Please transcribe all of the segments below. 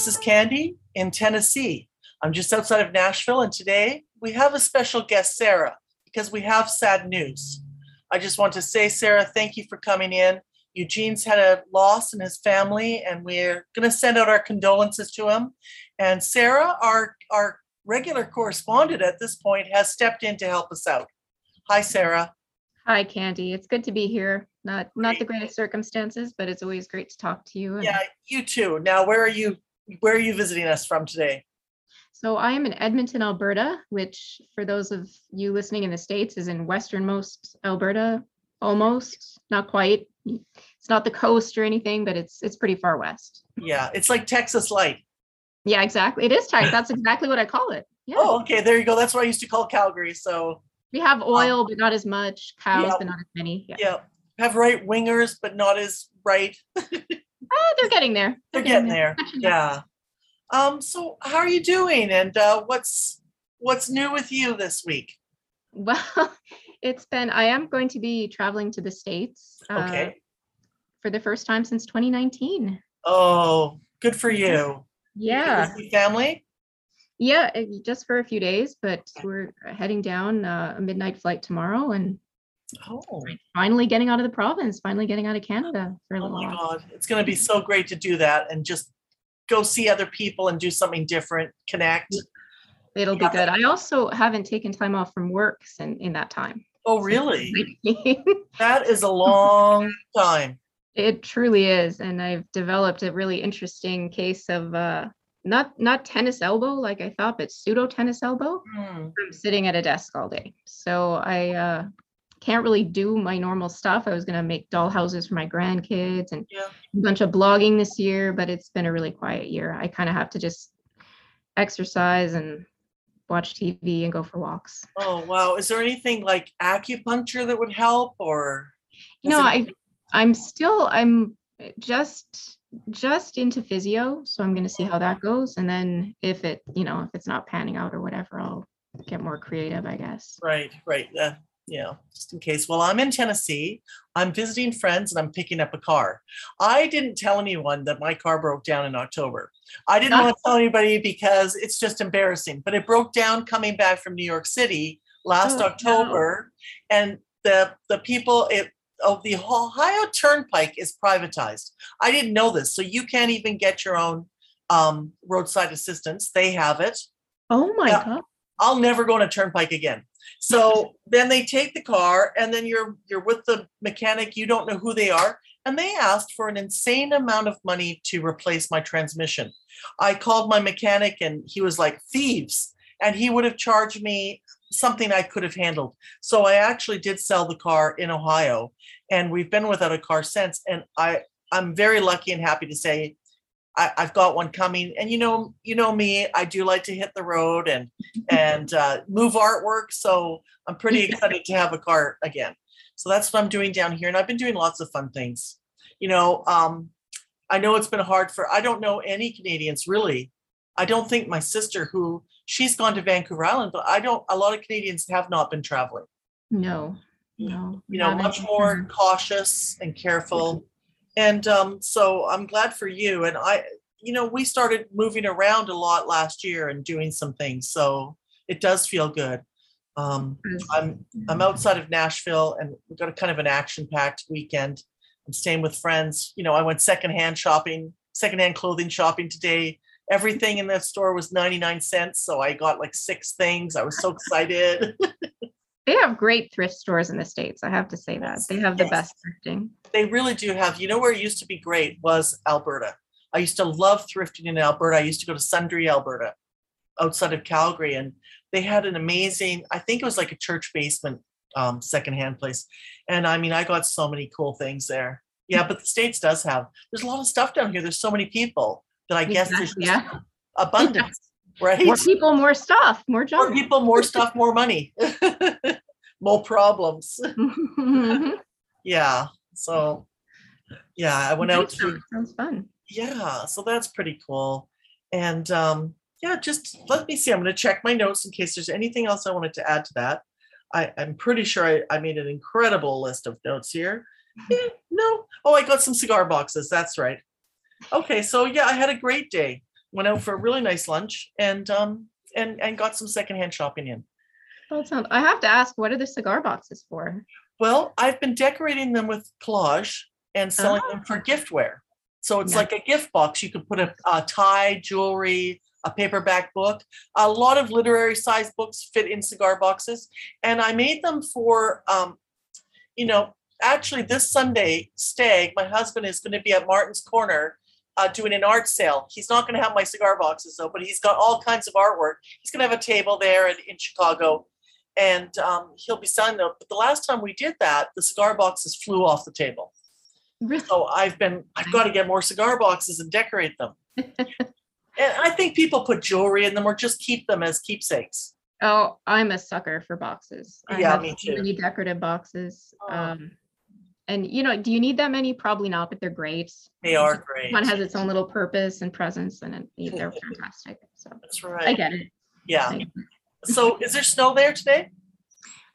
Hi, this is Candy in Tennessee. I'm just outside of Nashville, and today we have a special guest, Sarah, because we have sad news. I just want to say, Sarah, thank you for coming in. Eugene's had a loss in his family, and we're going to send out our condolences to him. And Sarah, our, our regular correspondent at this point, has stepped in to help us out. Hi, Sarah. Hi, Candy. It's good to be here. Not not the greatest circumstances, but it's always great to talk to you. Yeah, you too. Now, where are you? Where are you visiting us from today? So I am in Edmonton, Alberta, which for those of you listening in the States is in westernmost Alberta, almost, not quite. It's not the coast or anything, but it's it's pretty far west. Yeah, it's like Texas Light. Yeah, exactly. It is tight. That's exactly what I call it. Yeah. Oh, okay. There you go. That's what I used to call Calgary. So, We have um, oil, but not as much, cows, Yeah. but not as many. Yeah. yeah, have right wingers, but not as right. Ah, they're getting there. They're getting there. Yeah. Um. So, how are you doing? And uh, what's what's new with you this week? Well, it's been, I am going to be traveling to the States uh, Okay. for the first time since 2019. Oh, good for you. Yeah. Family. Yeah, uh, just for a few days, but we're heading down uh, a midnight flight tomorrow and Oh. finally getting out of the province, finally getting out of Canada for a Oh my while. God, it's going to be so great to do that and just go see other people and do something different, connect. It'll be good. I also haven't taken time off from work in, in that time. Oh, really? That is a long time. It truly is. And I've developed a really interesting case of uh, not not tennis elbow like I thought, but pseudo tennis elbow. Hmm. from sitting at a desk all day. So I uh, can't really do my normal stuff. I was going to make doll houses for my grandkids and Yeah. a bunch of blogging this year, but it's been a really quiet year. I kind of have to just exercise and watch TV and go for walks. Oh, wow. Is there anything like acupuncture that would help or? You know, it- I I'm still I'm just just into physio, so I'm going to see how that goes and then if it, you know, if it's not panning out or whatever, I'll get more creative, I guess. Right, right. Uh, yeah, just in case. Well, I'm in Tennessee. I'm visiting friends and I'm picking up a car. I didn't tell anyone that my car broke down in October. I didn't want to tell anybody because it's just embarrassing, but it broke down coming back from New York City last Oh, no. October. And the the people it oh the Ohio Turnpike is privatized. I didn't know this. So you can't even get your own um, roadside assistance. They have it. Oh my Yeah. god. I'll never go on a turnpike again. So then they take the car and then you're you're with the mechanic, you don't know who they are, and they asked for an insane amount of money to replace my transmission. I called my mechanic and he was like thieves and he would have charged me something I could have handled. So I actually did sell the car in Ohio and we've been without a car since and I I'm very lucky and happy to say I, I've got one coming, and you know, you know me. I do like to hit the road and and uh, move artwork. So I'm pretty excited to have a car again. So that's what I'm doing down here, and I've been doing lots of fun things. You know, um, I know it's been hard for. I don't know any Canadians really. I don't think my sister, who she's gone to Vancouver Island, but I don't. A lot of Canadians have not been traveling. No, no. You know, much more cautious and careful. And um, so I'm glad for you. And I, you know, we started moving around a lot last year and doing some things. So it does feel good. Um, I'm I'm outside of Nashville and we've got a kind of an action-packed weekend. I'm staying with friends. You know, I went secondhand shopping, secondhand clothing shopping today. Everything in that store was 99 cents. So I got like six things. I was so excited. They have great thrift stores in the States. I have to say that. They have the Yes. best thrifting. They really do have. You know where it used to be great was Alberta. I used to love thrifting in Alberta. I used to go to Sundre, Alberta, outside of Calgary, and they had an amazing. I think it was like a church basement um, secondhand place, and I mean, I got so many cool things there. Yeah, but the states does have. There's a lot of stuff down here. There's so many people that I guess there's Exactly, just yeah. abundance, right? More people, more stuff, more jobs. More people, more stuff, more money, more problems. Mhm. Yeah. So, yeah, I went out to. Sounds- fun. yeah so that's pretty cool and um yeah just let me see i'm going to check my notes in case there's anything else i wanted to add to that I, i'm pretty sure I, I made an incredible list of notes here Yeah, no oh i got some cigar boxes that's right Okay, so yeah, I had a great day. Went out for a really nice lunch and um and and got some secondhand shopping in. That sounds, I have to ask, what are the cigar boxes for? Well, I've been decorating them with collage and selling them for giftware. So it's like a gift box. You could put a, a tie, jewelry, a paperback book. A lot of literary size books fit in cigar boxes. And I made them for, um, you know, actually this Sunday, Stag, my husband is going to be at Martin's Corner uh, doing an art sale. He's not going to have my cigar boxes though, but he's got all kinds of artwork. He's going to have a table there in, in Chicago and um, he'll be selling them. But the last time we did that, the cigar boxes flew off the table. Really? So I've been, I've got to get more cigar boxes and decorate them. and I think people put jewelry in them or just keep them as keepsakes. Oh, I'm a sucker for boxes. I Yeah, have me too. Many decorative boxes. Oh. Um, and you know, do you need that many? Probably not, but they're great. They are great. One has its own little purpose and presence, and it, they're fantastic. So That's right. I get it. Yeah. So is there snow there today?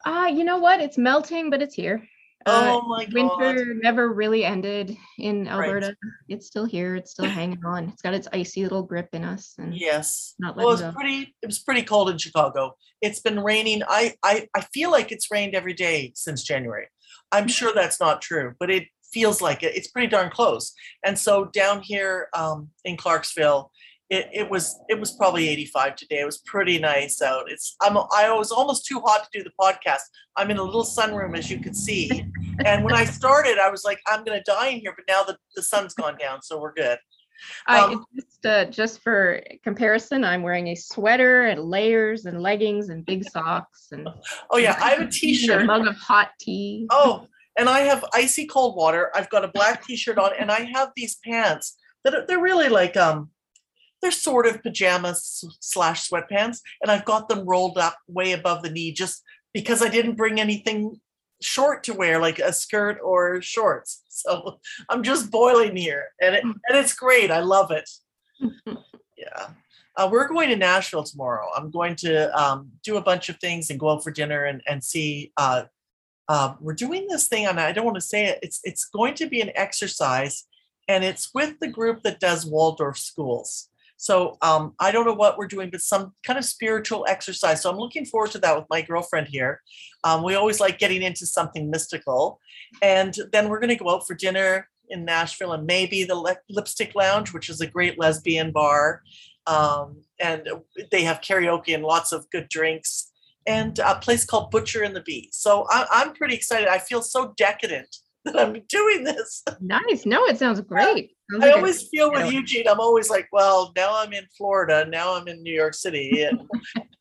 Ah, you know what? It's melting, but it's here. Uh, Oh my God. winter never really ended in Right. Alberta. It's still here. It's still hanging on. It's got its icy little grip in us, and Yes. not Well, it's go. pretty, it was pretty cold in Chicago. It's been raining. I, I, I feel like it's rained every day since January. I'm sure that's not true, but it feels like it. It's pretty darn close. And so down here um, in Clarksville, it, it was it was probably 85 today. It was pretty nice out. It's I'm I was almost too hot to do the podcast. I'm in a little sunroom as you can see. And when I started, I was like, I'm gonna die in here, but now the, the sun's gone down, so we're good. I um, just uh, just for comparison, I'm wearing a sweater and layers and leggings and big socks and Oh yeah, I have a t-shirt, mug of hot tea. Oh, and I have icy cold water. I've got a black t-shirt on, and I have these pants that are, they're really like um, they're sort of pajamas slash sweatpants, and I've got them rolled up way above the knee just because I didn't bring anything short to wear, like a skirt or shorts. So I'm just boiling here, and it, and it's great. I love it. Yeah. Uh, we're going to Nashville tomorrow. I'm going to um, do a bunch of things and go out for dinner and, and see. Uh, uh, we're doing this thing, and I don't want to say it. It's it's going to be an exercise, and it's with the group that does Waldorf schools. So um, I don't know what we're doing, but some kind of spiritual exercise. So I'm looking forward to that with my girlfriend here. Um, we always like getting into something mystical, and then we're going to go out for dinner in Nashville and maybe the Lip- Lipstick Lounge, which is a great lesbian bar um, and they have karaoke and lots of good drinks and a place called butcher and the bee so I, i'm pretty excited i feel so decadent that i'm doing this Nice. No, it sounds great. Sounds i like a- always feel with Yeah. eugene i'm always like well now i'm in florida now i'm in new york city and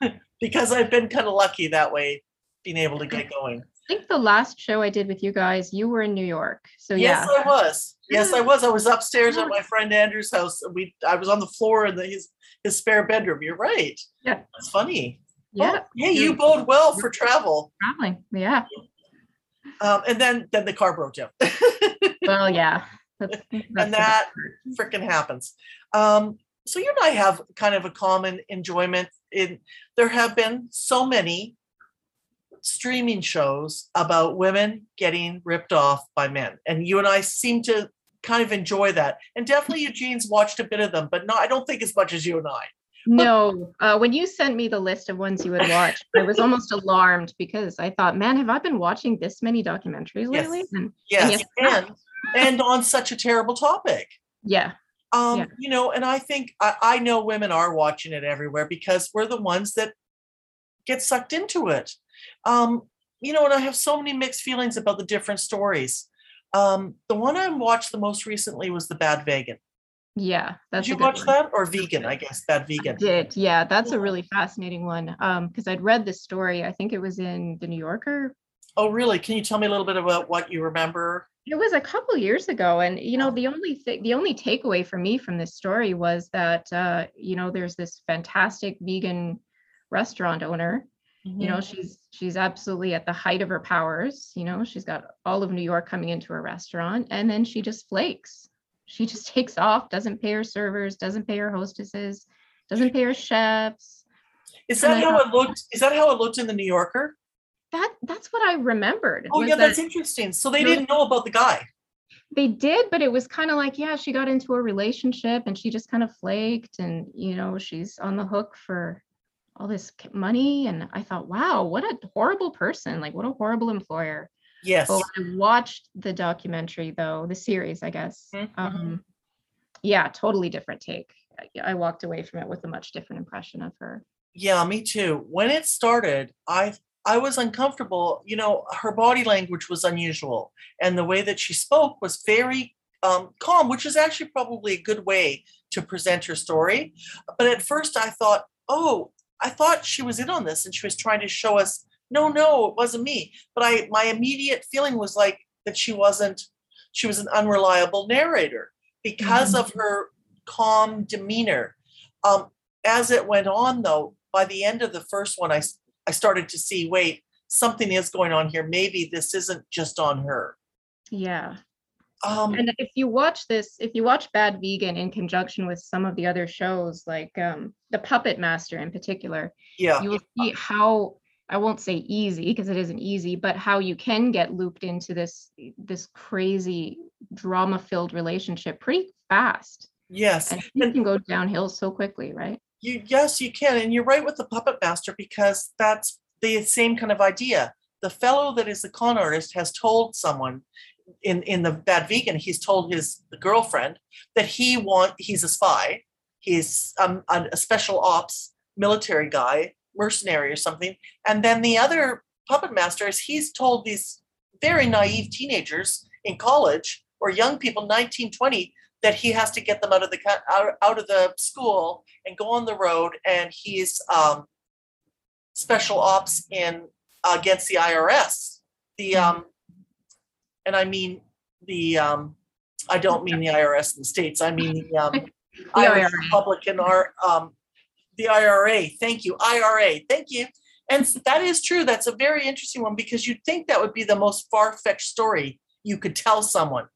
because i've been kind of lucky that way being able to get going I think the last show I did with you guys, you were in New York. So yes yeah. i was yes i mm. was i was upstairs at my friend andrew's house and we i was on the floor in the, his his spare bedroom you're right Yeah. that's funny Yeah. Oh, yeah you bode well for travel Traveling. Yeah. Um, and then then the car broke down. Well, yeah. That's, that's best that- Freaking happens. Um, so you and I have kind of a common enjoyment in there have been so many streaming shows about women getting ripped off by men. And you and I seem to kind of enjoy that. And definitely Eugene's watched a bit of them, but no, I don't think as much as you and I. No, uh, when you sent me the list of ones you had watched, I was almost alarmed because I thought, man, have I been watching this many documentaries Yes. lately? And Yes. yes, And and on such a terrible topic. yeah, Um, Yeah. you know, and I think I, I know women are watching it everywhere because we're the ones that get sucked into it. Um, you know, and I have so many mixed feelings about the different stories. Um, the one I watched the most recently was the Bad Vegan. Yeah. That's Did you watch one. that or vegan? I guess Bad I Vegan. did. Yeah, that's a really fascinating one. Um, because I'd read this story. I think it was in the New Yorker. Oh, really? Can you tell me a little bit about what you remember? It was a couple years ago, and you know, the only thing, the only takeaway for me from this story was that uh, you know, there's this fantastic vegan restaurant owner you know she's she's absolutely at the height of her powers you know she's got all of new york coming into her restaurant and then she just flakes she just takes off doesn't pay her servers doesn't pay her hostesses doesn't pay her chefs Is that how uh, it looked? Is that how it looked in the New Yorker? that that's what i remembered Oh, yeah, that- that's interesting. So they didn't know about the guy. They did, but it was kind of like, yeah, she got into a relationship and she just kind of flaked and, you know, she's on the hook for all this money. And I thought, wow, what a horrible person. Like, what a horrible employer. Yes. But when I watched the documentary, though, the series, I guess, Mhm. um, yeah, totally different take. I, I walked away from it with a much different impression of her. Yeah, me too. When it started, I I was uncomfortable. You know, her body language was unusual, and the way that she spoke was very um, calm, which is actually probably a good way to present her story. But at first, I thought, oh, I thought she was in on this, and she was trying to show us, no, no, it wasn't me. But I, my immediate feeling was like that she wasn't. She was an unreliable narrator because Mhm. of her calm demeanor. Um, as it went on, though, by the end of the first one, I, I started to see wait, something is going on here. Maybe this isn't just on her. Yeah. Um, And if you watch this, if you watch Bad Vegan in conjunction with some of the other shows, like um, The Puppet Master in particular, yeah, you will see how I won't say easy because it isn't easy, but how you can get looped into this this crazy drama-filled relationship pretty fast. yes. And you can go downhill so quickly, right? You, yes, you can. And you're right with the puppet master because that's the same kind of idea. The fellow that is the con artist has told someone in, in the bad vegan, he's told his girlfriend that he want he's a spy. He's um, a special ops military guy, mercenary or something. And then the other puppet master is he's told these very naive teenagers in college or young people, 19, 20, that he has to get them out of the out, out of the school and go on the road and he's um, special ops in against the IRS. The um, and I mean the um, I don't mean the IRS in the states. I mean the um, Irish. Republican are um, the IRA. Thank you, IRA. Thank you. And that is true. That's a very interesting one because you'd think that would be the most far fetched story you could tell someone.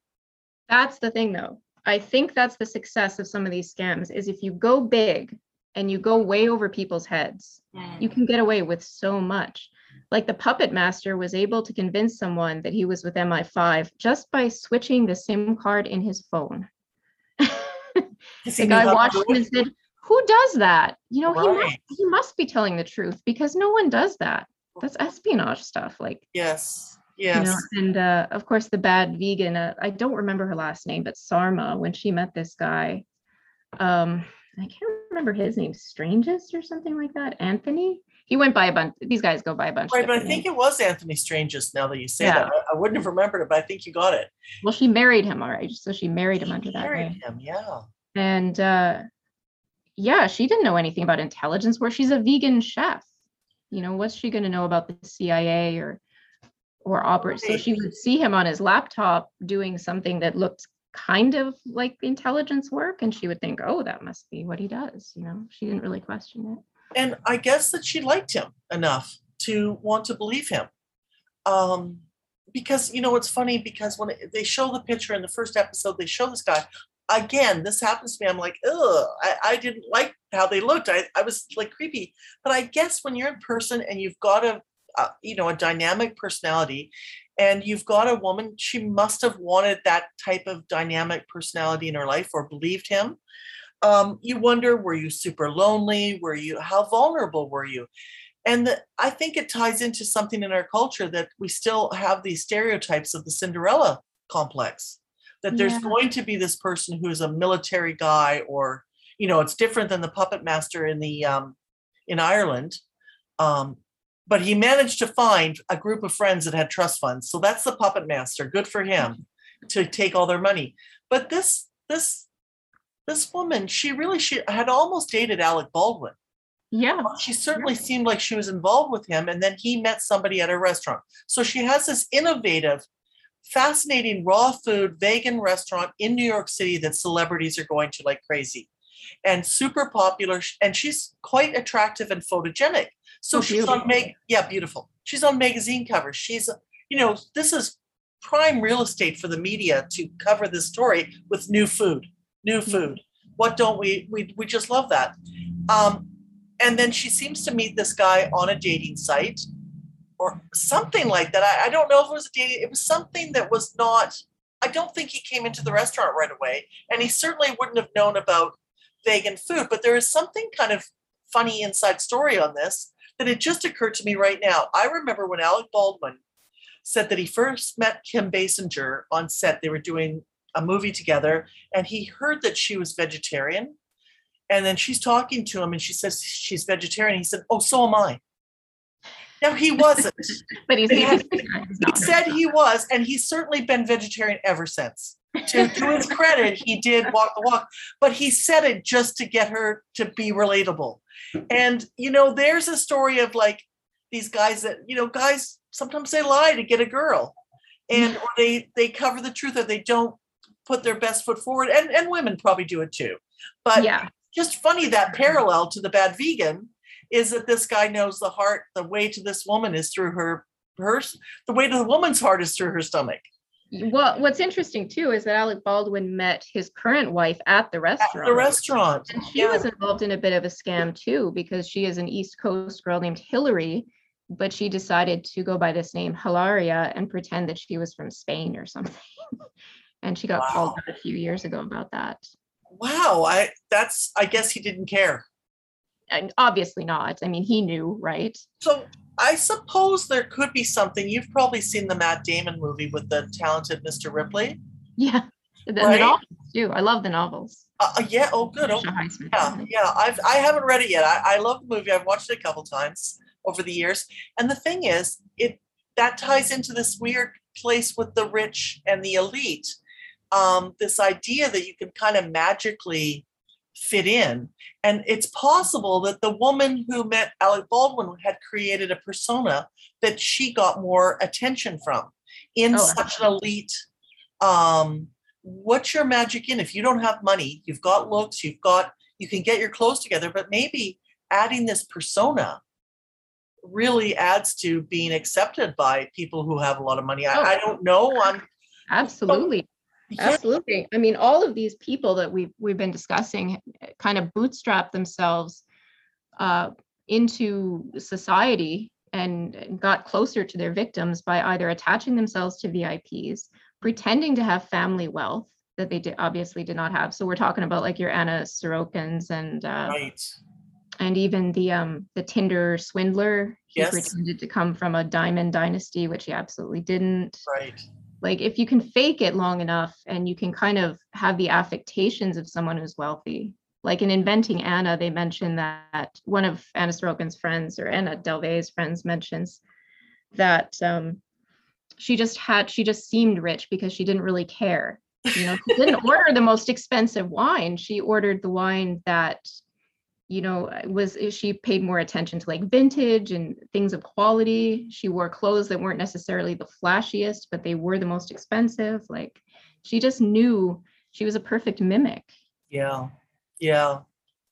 That's the thing though. I think that's the success of some of these scams is if you go big and you go way over people's heads, you mm. can get away with so much. Like the puppet master was able to convince someone that he was with MI5 just by switching the SIM card in his phone. The guy watched him and said, Who does that? You know, he must he must be telling the truth because no one does that. That's espionage stuff. Like Yes. you Yes. know, and uh, of course the bad vegan. Uh, I don't remember her last name, but Sarma, when she met this guy, um, I can't remember his name, Strangis or something like that. Anthony. He went by a bunch. These guys go by a bunch. Right, but I think names. it was Anthony Strangis now that you say Yeah. that. I, I wouldn't have remembered it, but I think you got it. Well, she married him, all right. So she married him under that Married him, yeah. and uh, yeah, she didn't know anything about intelligence. Where she's a vegan chef, you know, what's she going to know about the CIA or or operate? So she would see him on his laptop doing something that looked kind of like intelligence work, and she would think, "Oh, that must be what he does." You know, she didn't really question it. And I guess that she liked him enough to want to believe him. Um, because you know it's funny because when they show the picture in the first episode, they show this guy. Again, this happens to me. I'm like, ugh, I, I didn't like how they looked. I, I was like creepy. But I guess when you're in person and you've got a, uh, you know, a dynamic personality, and you've got a woman, she must have wanted that type of dynamic personality in her life or believed him um, you wonder were you super lonely were you how vulnerable were you and the, i think it ties into something in our culture that we still have these stereotypes of the cinderella complex that there's Yeah. going to be this person who's a military guy or you know it's different than the puppet master in the um, in ireland um, but he managed to find a group of friends that had trust funds. So that's the puppet master. Good for him to take all their money. But this this this woman she really she had almost dated alec baldwin. Yeah, she certainly seemed like she was involved with him and then he met somebody at a restaurant. So she has this innovative fascinating raw food vegan restaurant in new york city that celebrities are going to like crazy and super popular and she's quite attractive and photogenic. So Oh, she's on make yeah beautiful. She's on magazine covers. She's you know this is prime real estate for the media to cover this story with new food new food. What don't we we, we just love that. Um, and then she seems to meet this guy on a dating site or something like that I, I don't know if it was a dating it was something that was not I don't think he came into the restaurant right away, and he certainly wouldn't have known about vegan food. But there is something kind of funny inside story on this that it just occurred to me right now. I remember when Alec Baldwin said that he first met Kim Basinger on set. They were doing a movie together, and he heard that she was vegetarian. And then she's talking to him, and she says she's vegetarian. He said, "Oh, so am I." No, he wasn't. But he's, He He said he was, and he's certainly been vegetarian ever since. To, to his credit, he did walk the walk, but he said it just to get her to be relatable. And you know, there's a story of like these guys that you know, guys sometimes they lie to get a girl, and or they they cover the truth or they don't put their best foot forward, and and women probably do it too. But Yeah, just funny that parallel to the bad vegan is that this guy knows the heart the way to this woman is through her her the way to the woman's heart is through her stomach well, what's interesting too is that Alec Baldwin met his current wife at the at restaurant. the restaurant And she Yeah. was involved in a bit of a scam too, because she is an East Coast girl named Hillary, but she decided to go by this name Hilaria and pretend that she was from Spain or something. and she got called out a few years ago about that. wow i that's i guess he didn't care obviously not. I mean, he knew, right? so i suppose there could be something you've probably seen the matt damon movie with the talented mr ripley Yeah. And the novels too. I love the novels. uh, uh, yeah oh good oh, yeah yeah i've i haven't read it yet I, I love the movie i've watched it a couple times over the years and the thing is it that ties into this weird place with the rich and the elite um, this idea that you can kind of magically fit in. And it's possible that the woman who met alec baldwin had created a persona that she got more attention from in Oh, such an elite um, what's your magic in? If you don't have money you've got looks you've got you can get your clothes together but maybe adding this persona really adds to being accepted by people who have a lot of money. Oh. i, I don't know. I'm Absolutely. Absolutely. I mean, all of these people that we've we've been discussing kind of bootstrap themselves uh, into society and got closer to their victims by either attaching themselves to VIPs, pretending to have family wealth that they did, obviously did not have. So we're talking about like your Anna Sorokins and uh, right and even the um the Tinder swindler. He Yes. pretended to come from a diamond dynasty, which he absolutely didn't right like if you can fake it long enough and you can kind of have the affectations of someone who's wealthy like in inventing anna they mention that one of anna sorokin's friends or anna delvey's friends mentions that um, she just had she just seemed rich because she didn't really care. You know she didn't order the most expensive wine. She ordered the wine that you know uh, was she paid more attention to like vintage and things of quality. She wore clothes that weren't necessarily the flashiest but they were the most expensive. Like she just knew she was a perfect mimic. Yeah. Yeah.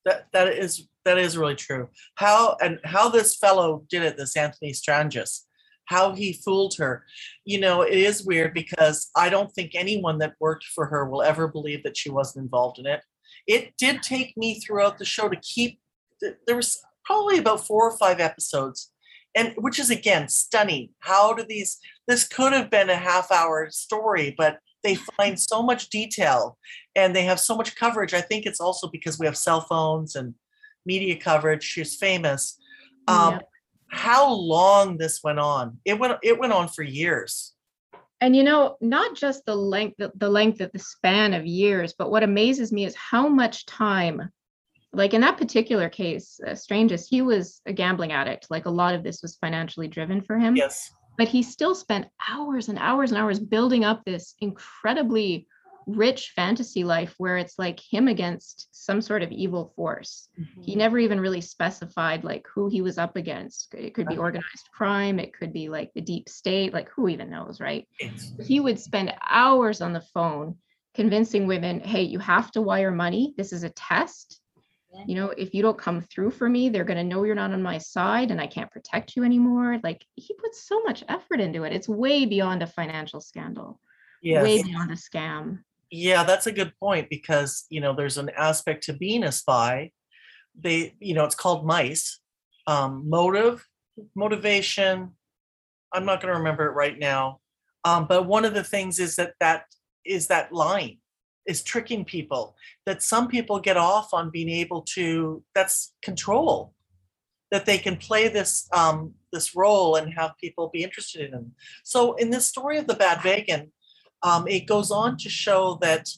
That that is that is really true. How and how this fellow did it this anthony strangis how he fooled her. You know it is weird because i don't think anyone that worked for her will ever believe that she wasn't involved in it it did take me throughout the show to keep there was probably about four or five episodes. And which is again stunning. How do these this could have been a half hour story but they find so much detail and they have so much coverage. I think it's also because we have cell phones and media coverage. She's famous. Um, Yep. how long this went on? It went it went on for years and you know not just the length the, the length of the span of years but what amazes me is how much time like in that particular case uh, strangis he was a gambling addict. Like a lot of this was financially driven for him. Yes. But he still spent hours and hours and hours building up this incredibly rich fantasy life where it's like him against some sort of evil force. He mm-hmm. never even really specified like who he was up against. It could be organized crime. It could be like the deep state. Like who even knows right? He would spend hours on the phone convincing women hey you have to wire money. This is a test. You know if you don't come through for me they're going to know you're not on my side and i can't protect you anymore. Like he puts so much effort into it. It's way beyond a financial scandal. Way beyond a scam Yeah, that's a good point because you know there's an aspect to being a spy. They, you know, it's called mice. Um, motive, motivation. I'm not going to remember it right now. Um, but one of the things is that that is that line is tricking people that some people get off on being able to that's control that they can play this um, this role and have people be interested in them. So in this story of the bad vegan, um, it goes on to show that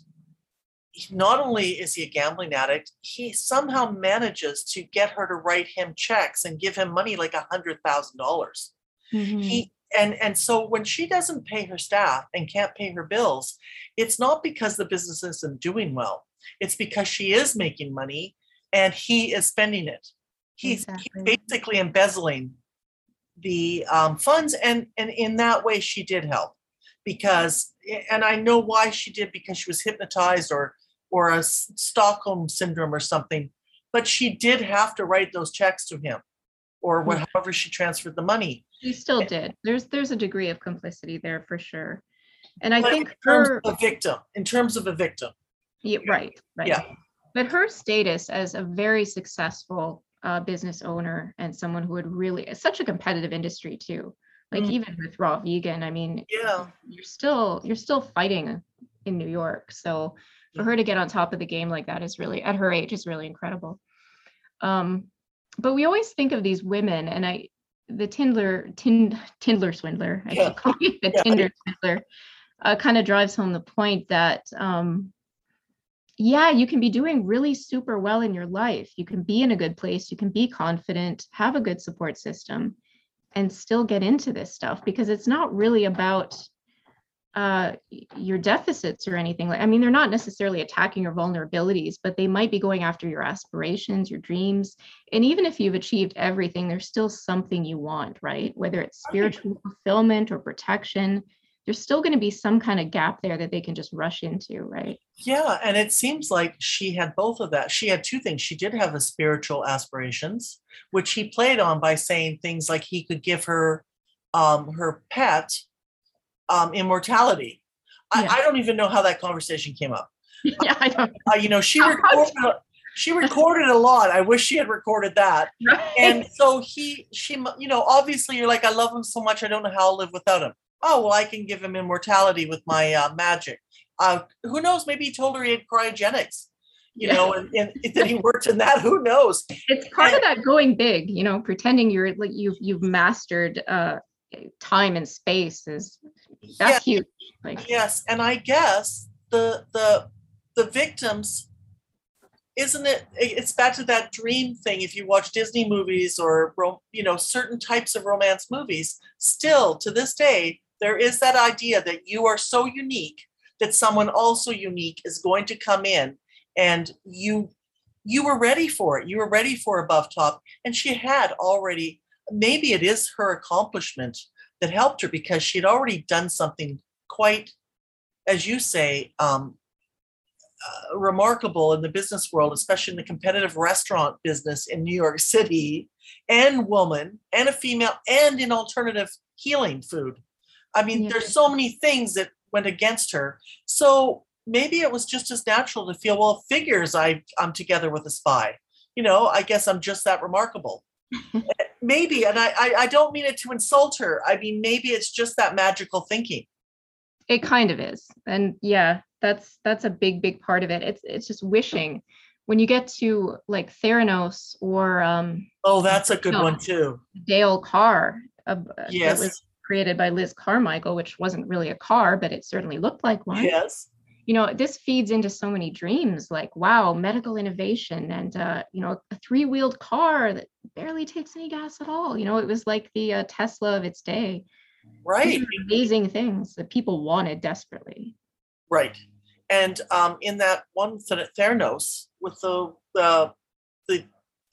not only is he a gambling addict, he somehow manages to get her to write him checks and give him money like a hundred thousand dollars. Mhm. He and and so when she doesn't pay her staff and can't pay her bills, it's not because the business isn't doing well. It's because she is making money and he is spending it. He's, he's basically embezzling the um, funds, and and in that way she did help because and I know why she did because she was hypnotized or or a Stockholm syndrome or something, but she did have to write those checks to him or what, however she transferred the money. She still did. There's there's a degree of complicity there for sure. And I But think in terms her of a victim, in terms of a victim, yeah, right, right. Yeah. But her status as a very successful uh, business owner and someone who would really such a competitive industry too. Like Mm. even with raw vegan, I mean, yeah, you're still you're still fighting in New York. So for her to get on top of the game like that is really at her age is really incredible. Um, but we always think of these women, and I the Tindler Tin, Tindler swindler, I Yeah. call it the Yeah. Tinder swindler, uh, kind of drives home the point that um, yeah, you can be doing really super well in your life. You can be in a good place. You can be confident, have a good support system, and still get into this stuff because it's not really about uh, your deficits or anything. Like, I mean, they're not necessarily attacking your vulnerabilities, but they might be going after your aspirations, your dreams. And even if you've achieved everything, there's still something you want, right? Whether it's spiritual fulfillment or protection, there's still going to be some kind of gap there that they can just rush into, right? yeah, and it seems like she had both of that. She had two things. She did have the spiritual aspirations, which he played on by saying things like he could give her um, her pet um, immortality. I, Yeah. I don't even know how that conversation came up. yeah, I don't Uh, you know, she recorded a- she recorded a lot. I wish she had recorded that. right? and so he she you know obviously you're like i love him so much i don't know how i'll live without him oh well i can give him immortality with my uh, magic. Uh, who knows? Maybe he told her he had cryogenics you Yeah. know and, and that he worked in that who knows? It's part of that going big you know pretending you're like you've you've mastered uh time and space is that's huge like yes and i guess the the the victims isn't it- it's back to that dream thing if you watch disney movies or you know certain types of romance movies still to this day there is that idea that you are so unique that someone also unique is going to come in and you you were ready for it you were ready for above top and she had already maybe it is her accomplishment that helped her because she had already done something quite as you say um, uh, remarkable in the business world, especially in the competitive restaurant business in New York City, and woman, and a female, and in alternative healing food. I mean, Yeah. there's so many things that went against her. So maybe it was just as natural to feel, well, figures I I'm together with a spy. You know, I guess I'm just that remarkable. maybe, and I, I I don't mean it to insult her. I mean, maybe it's just that magical thinking. it kind of is and yeah that's that's a big big part of it it's it's just wishing when you get to like theranos or um Oh, that's a good No. one too. dale car uh, that Yes. was created by liz carmichael which wasn't really a car but it certainly looked like one Yes. you know this feeds into so many dreams like wow medical innovation and uh, you know a three-wheeled car that barely takes any gas at all you know it was like the uh, tesla of its day Right. Amazing things that people wanted desperately Right. And um, in that one Th- Theranos with the the the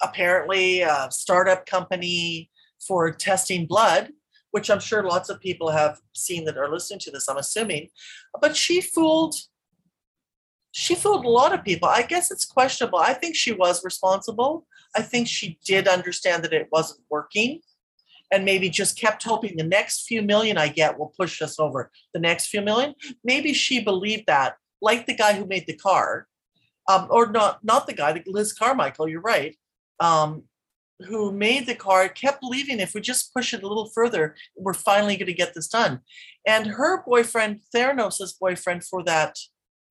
apparently uh, startup company for testing blood, which I'm sure lots of people have seen that are listening to this. I'm assuming, but she fooled. She fooled a lot of people. I guess it's questionable. I think she was responsible. I think she did understand that it wasn't working and maybe just kept hoping the next few million I get will push us over the next few million. Maybe she believed that, like the guy who made the car, um, or not not the guy, Liz Carmichael. You're right. Um, who made the car kept believing if we just push it a little further, we're finally going to get this done. And her boyfriend, Theranos's boyfriend for that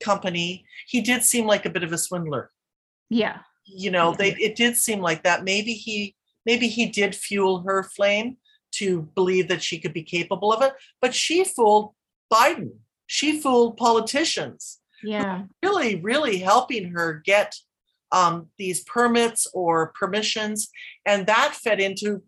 company, he did seem like a bit of a swindler. Yeah. You know, they it did seem like that. Maybe he maybe he did fuel her flame to believe that she could be capable of it, but she fooled Biden. She fooled politicians Yeah. really, really helping her get um, these permits or permissions. And that fed into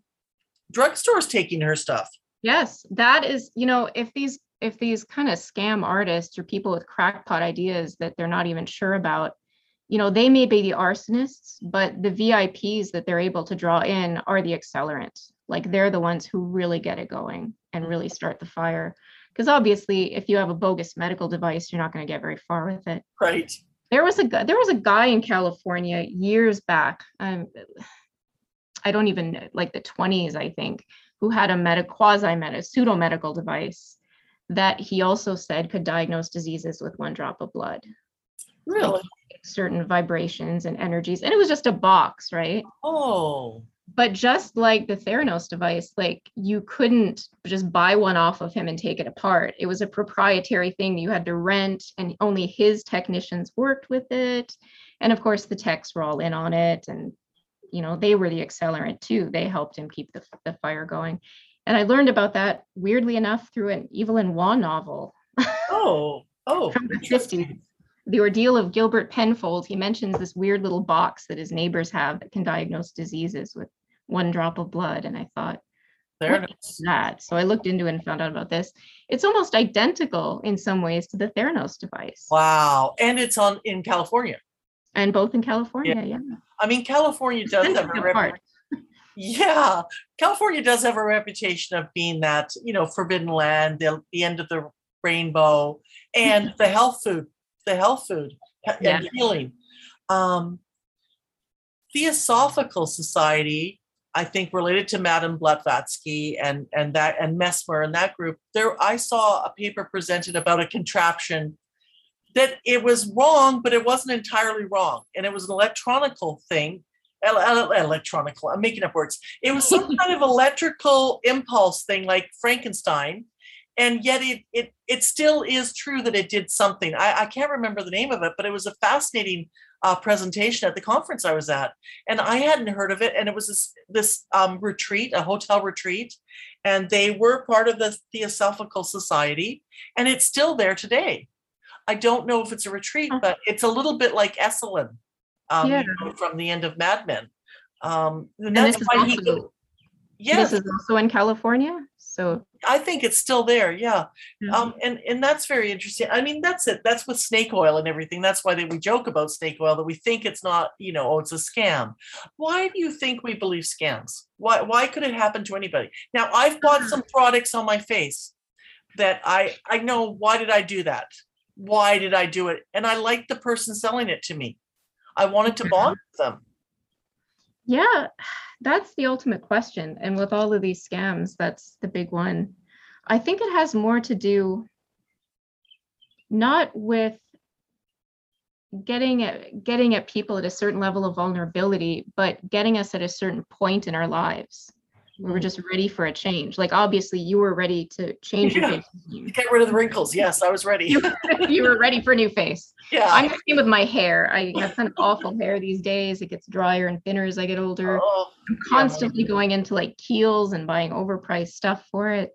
drugstores taking her stuff. Yes, that is, you know, if these if these kind of scam artists or people with crackpot ideas that they're not even sure about, you know, they may be the arsonists, but the VIPs that they're able to draw in are the accelerants. Like they're the ones who really get it going and really start the fire. Because obviously, if you have a bogus medical device, you're not going to get very far with it. Right. There was a there was a guy in California years back. Um, I don't even know, like the 20s, I think, who had a meta quasi meta pseudo medical device that he also said could diagnose diseases with one drop of blood, Really? certain vibrations and energies, and it was just a box, right? Oh, But just like the Theranos device, like you couldn't just buy one off of him and take it apart. It was a proprietary thing you had to rent, and only his technicians worked with it. And of course, the techs were all in on it, and you know they were the accelerant too. They helped him keep the, the fire going. And I learned about that weirdly enough through an Evelyn Waugh novel oh, oh. from the 50s. The Ordeal of Gilbert Pinfold. He mentions this weird little box that his neighbors have that can diagnose diseases with one drop of blood. And I thought, There what is that? So I looked into it and found out about this. It's almost identical in some ways to the Theranos device, Wow. And it's on in California. and both in California. Yeah. I mean, California does have a Depends on the rep- Yeah, California does have a reputation of being that, you know, forbidden land, the, the end of the rainbow, and the health food, the health food he- and Yeah. healing. Um, Theosophical Society, I think, related to Madame Blavatsky and and that and Mesmer and that group. There, I saw a paper presented about a contraption that it was wrong, but it wasn't entirely wrong, and it was an electronical thing ele- ele- electronical. I'm making up words. It was some kind of electrical impulse thing, like Frankenstein, and yet it it it still is true that it did something. I, I can't remember the name of it, but it was a fascinating uh, presentation at the conference I was at, and I hadn't heard of it. And it was this this um, retreat, a hotel retreat, and they were part of the Theosophical Society, and it's still there today. I don't know if it's a retreat, but it's a little bit like Esalen um, Yeah. you know, from the end of Mad Men. Um, and And that's why he. also- Yes, This is also in California. So I think it's still there. Yeah, Yeah. um, and and that's very interesting. I mean, that's it. That's with snake oil and everything. That's why they, we joke about snake oil that we think it's not. You know, oh, it's a scam. Why do you think we believe scams? Why why could it happen to anybody? Now, I've bought some products on my face that I I know. Why did I do that? Why did I do it? And I like the person selling it to me. I wanted to Mhm. bond with them. Yeah, that's the ultimate question. And with all of these scams, that's the big one. I think it has more to do not with getting at getting at people at a certain level of vulnerability, but getting us at a certain point in our lives. We were Mm. just ready for a change. Like obviously you were ready to change your Yeah. face. Get rid of the wrinkles. Yes, I was ready. You, were ready for a new face. yeah. I'm the same with my hair. I have kind of awful hair these days. It gets drier and thinner as I get older. Oh, I'm yeah. constantly going into like Kiehl's and buying overpriced stuff for it.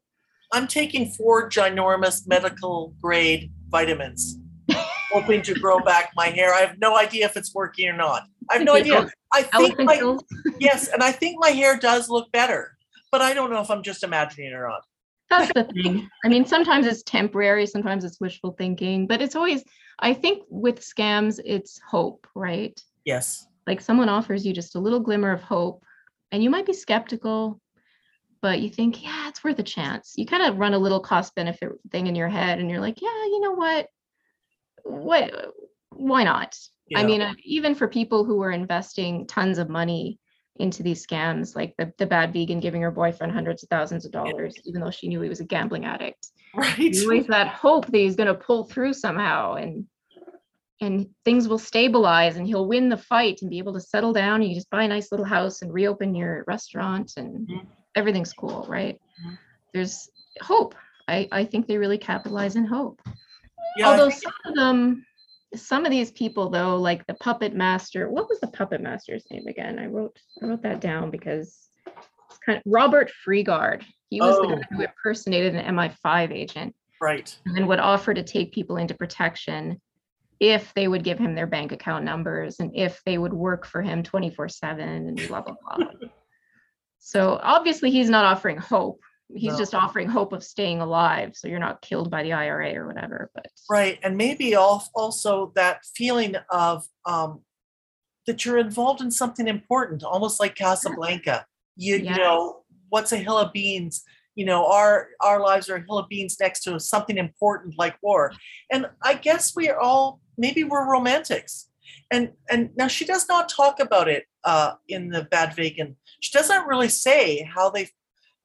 I'm taking four ginormous medical grade vitamins, hoping to grow back my hair. I have no idea if it's working or not. I have no idea. I think my, yes, and I think my hair does look better, but I don't know if I'm just imagining it or not. That's the thing. I mean, sometimes it's temporary, sometimes it's wishful thinking, but it's always, I think with scams, it's hope, right? Yes. Like someone offers you just a little glimmer of hope and you might be skeptical, but you think, yeah, it's worth a chance. You kind of run a little cost benefit thing in your head and you're like, yeah, you know what? What, why not? I mean, uh, even for people who are investing tons of money into these scams, like the, the bad vegan giving her boyfriend hundreds of thousands of dollars, even though she knew he was a gambling addict. right. Always that hope that he's going to pull through somehow. And and things will stabilize and he'll win the fight and be able to settle down. And you just buy a nice little house and reopen your restaurant and Mhm. everything's cool, right? Mhm. There's hope. I, I think they really capitalize in hope. Yeah, Although think- some of them, some of these people though, like the puppet master, what was the puppet master's name again? I wrote I wrote that down because it's kind of Robert Freegard. He was the Oh. guy who impersonated an MI5 agent right. and then would offer to take people into protection if they would give him their bank account numbers and if they would work for him 24 7 and blah blah blah so obviously he's not offering hope he's No. just offering hope of staying alive so you're not killed by the ira or whatever but Right. And maybe also that feeling of um, that you're involved in something important, almost like Casablanca. You, you Yes. know, what's a hill of beans? You know, our our lives are a hill of beans next to something important like war. And I guess we are all maybe we're romantics. And and now she does not talk about it uh, in the Bad Vegan. She doesn't really say how they.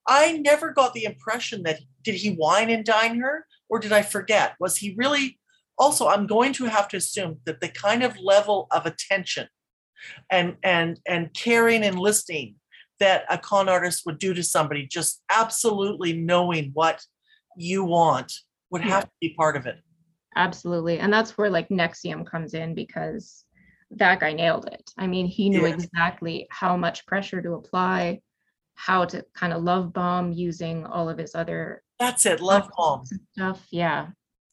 I never got the impression that did he wine and dine her or did I forget? Was he really? Also, I'm going to have to assume that the kind of level of attention and and and caring and listening that a con artist would do to somebody, just absolutely knowing what you want, would have Yeah. to be part of it. absolutely and that's where like NXIVM comes in because that guy nailed it i mean he knew Yeah. exactly how much pressure to apply how to kind of love bomb using all of his other That's it. Love bomb. stuff yeah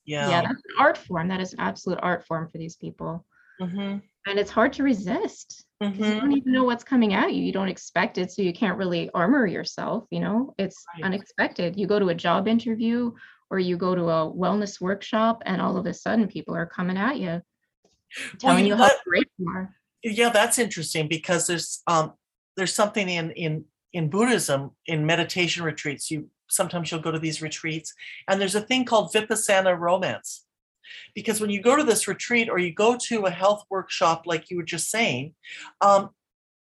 Yeah. yeah that's an art form that is an absolute art form for these people hmm and it's hard to resist 'cause hmm you don't even know what's coming at you you don't expect it so you can't really armor yourself you know it's Right. unexpected you go to a job interview or you go to a wellness workshop and all of a sudden people are coming at you telling you you know how great you are yeah that's interesting because there's um there's something in in in buddhism in meditation retreats you sometimes you'll go to these retreats and there's a thing called vipassana romance. Because when you go to this retreat or you go to a health workshop like you were just saying um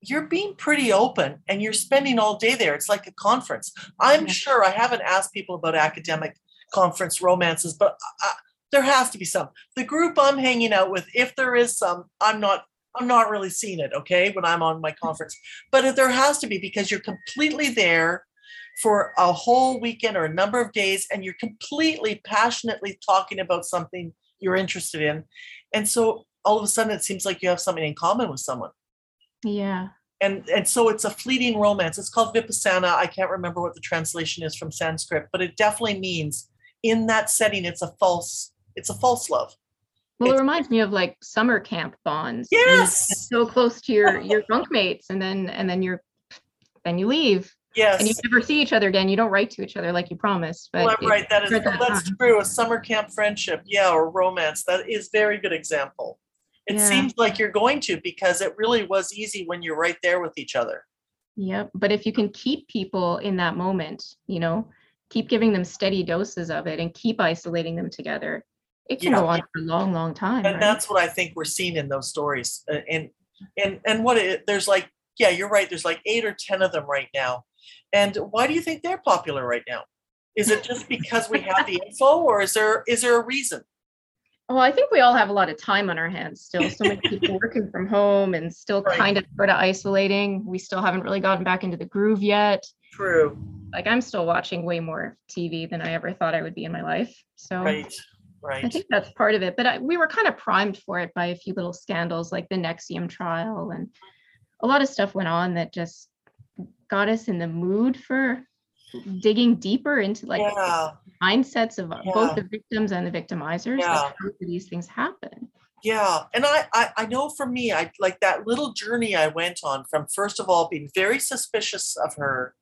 you're being pretty open and you're spending all day there. It's like a conference. I'm sure i haven't asked people about academic conference romances but uh, there has to be some. The group i'm hanging out with if there is some i'm not I'm not really seeing it, okay, when I'm on my mm. conference. But there has to be because you're completely there for a whole weekend or a number of days and you're completely passionately talking about something you're interested in. And so all of a sudden it seems like you have something in common with someone. yeah And and so it's a fleeting romance. It's called Vipassana. I can't remember what the translation is from Sanskrit, but it definitely means in that setting it's a false it's a false love. Well it reminds me of like summer camp bonds Yes. so close to your your bunkmates and then and then you're then you leave Yes. and you never see each other again you don't write to each other like you promised but Well, it- right, that is that that's time. true. A summer camp friendship, yeah, or romance. That is very good example. It Yeah. seems like you're going to because it really was easy when you're right there with each other. Yep. But if you can keep people in that moment, you know, keep giving them steady doses of it and keep isolating them together, it can Yeah. go on for a long, long time. And right? that's what I think we're seeing in those stories. Uh, And and and what it, there's like, yeah, you're right. There's like eight or ten of them right now. And why do you think they're popular right now? Is it just because we have the info, or is there is there a reason? Well, I think we all have a lot of time on our hands still. So many people working from home and still Right. kind of sort of isolating. We still haven't really gotten back into the groove yet. True. Like I'm still watching way more TV than I ever thought I would be in my life. So Right. I think that's part of it. But I, we were kind of primed for it by a few little scandals like the NXIVM trial and a lot of stuff went on that just got us in the mood for digging deeper into like yeah. mindsets of Yeah. both the victims and the victimizers. Yeah. Like how these things happen? Yeah, and I, I I know for me, I like that little journey I went on from first of all being very suspicious of her.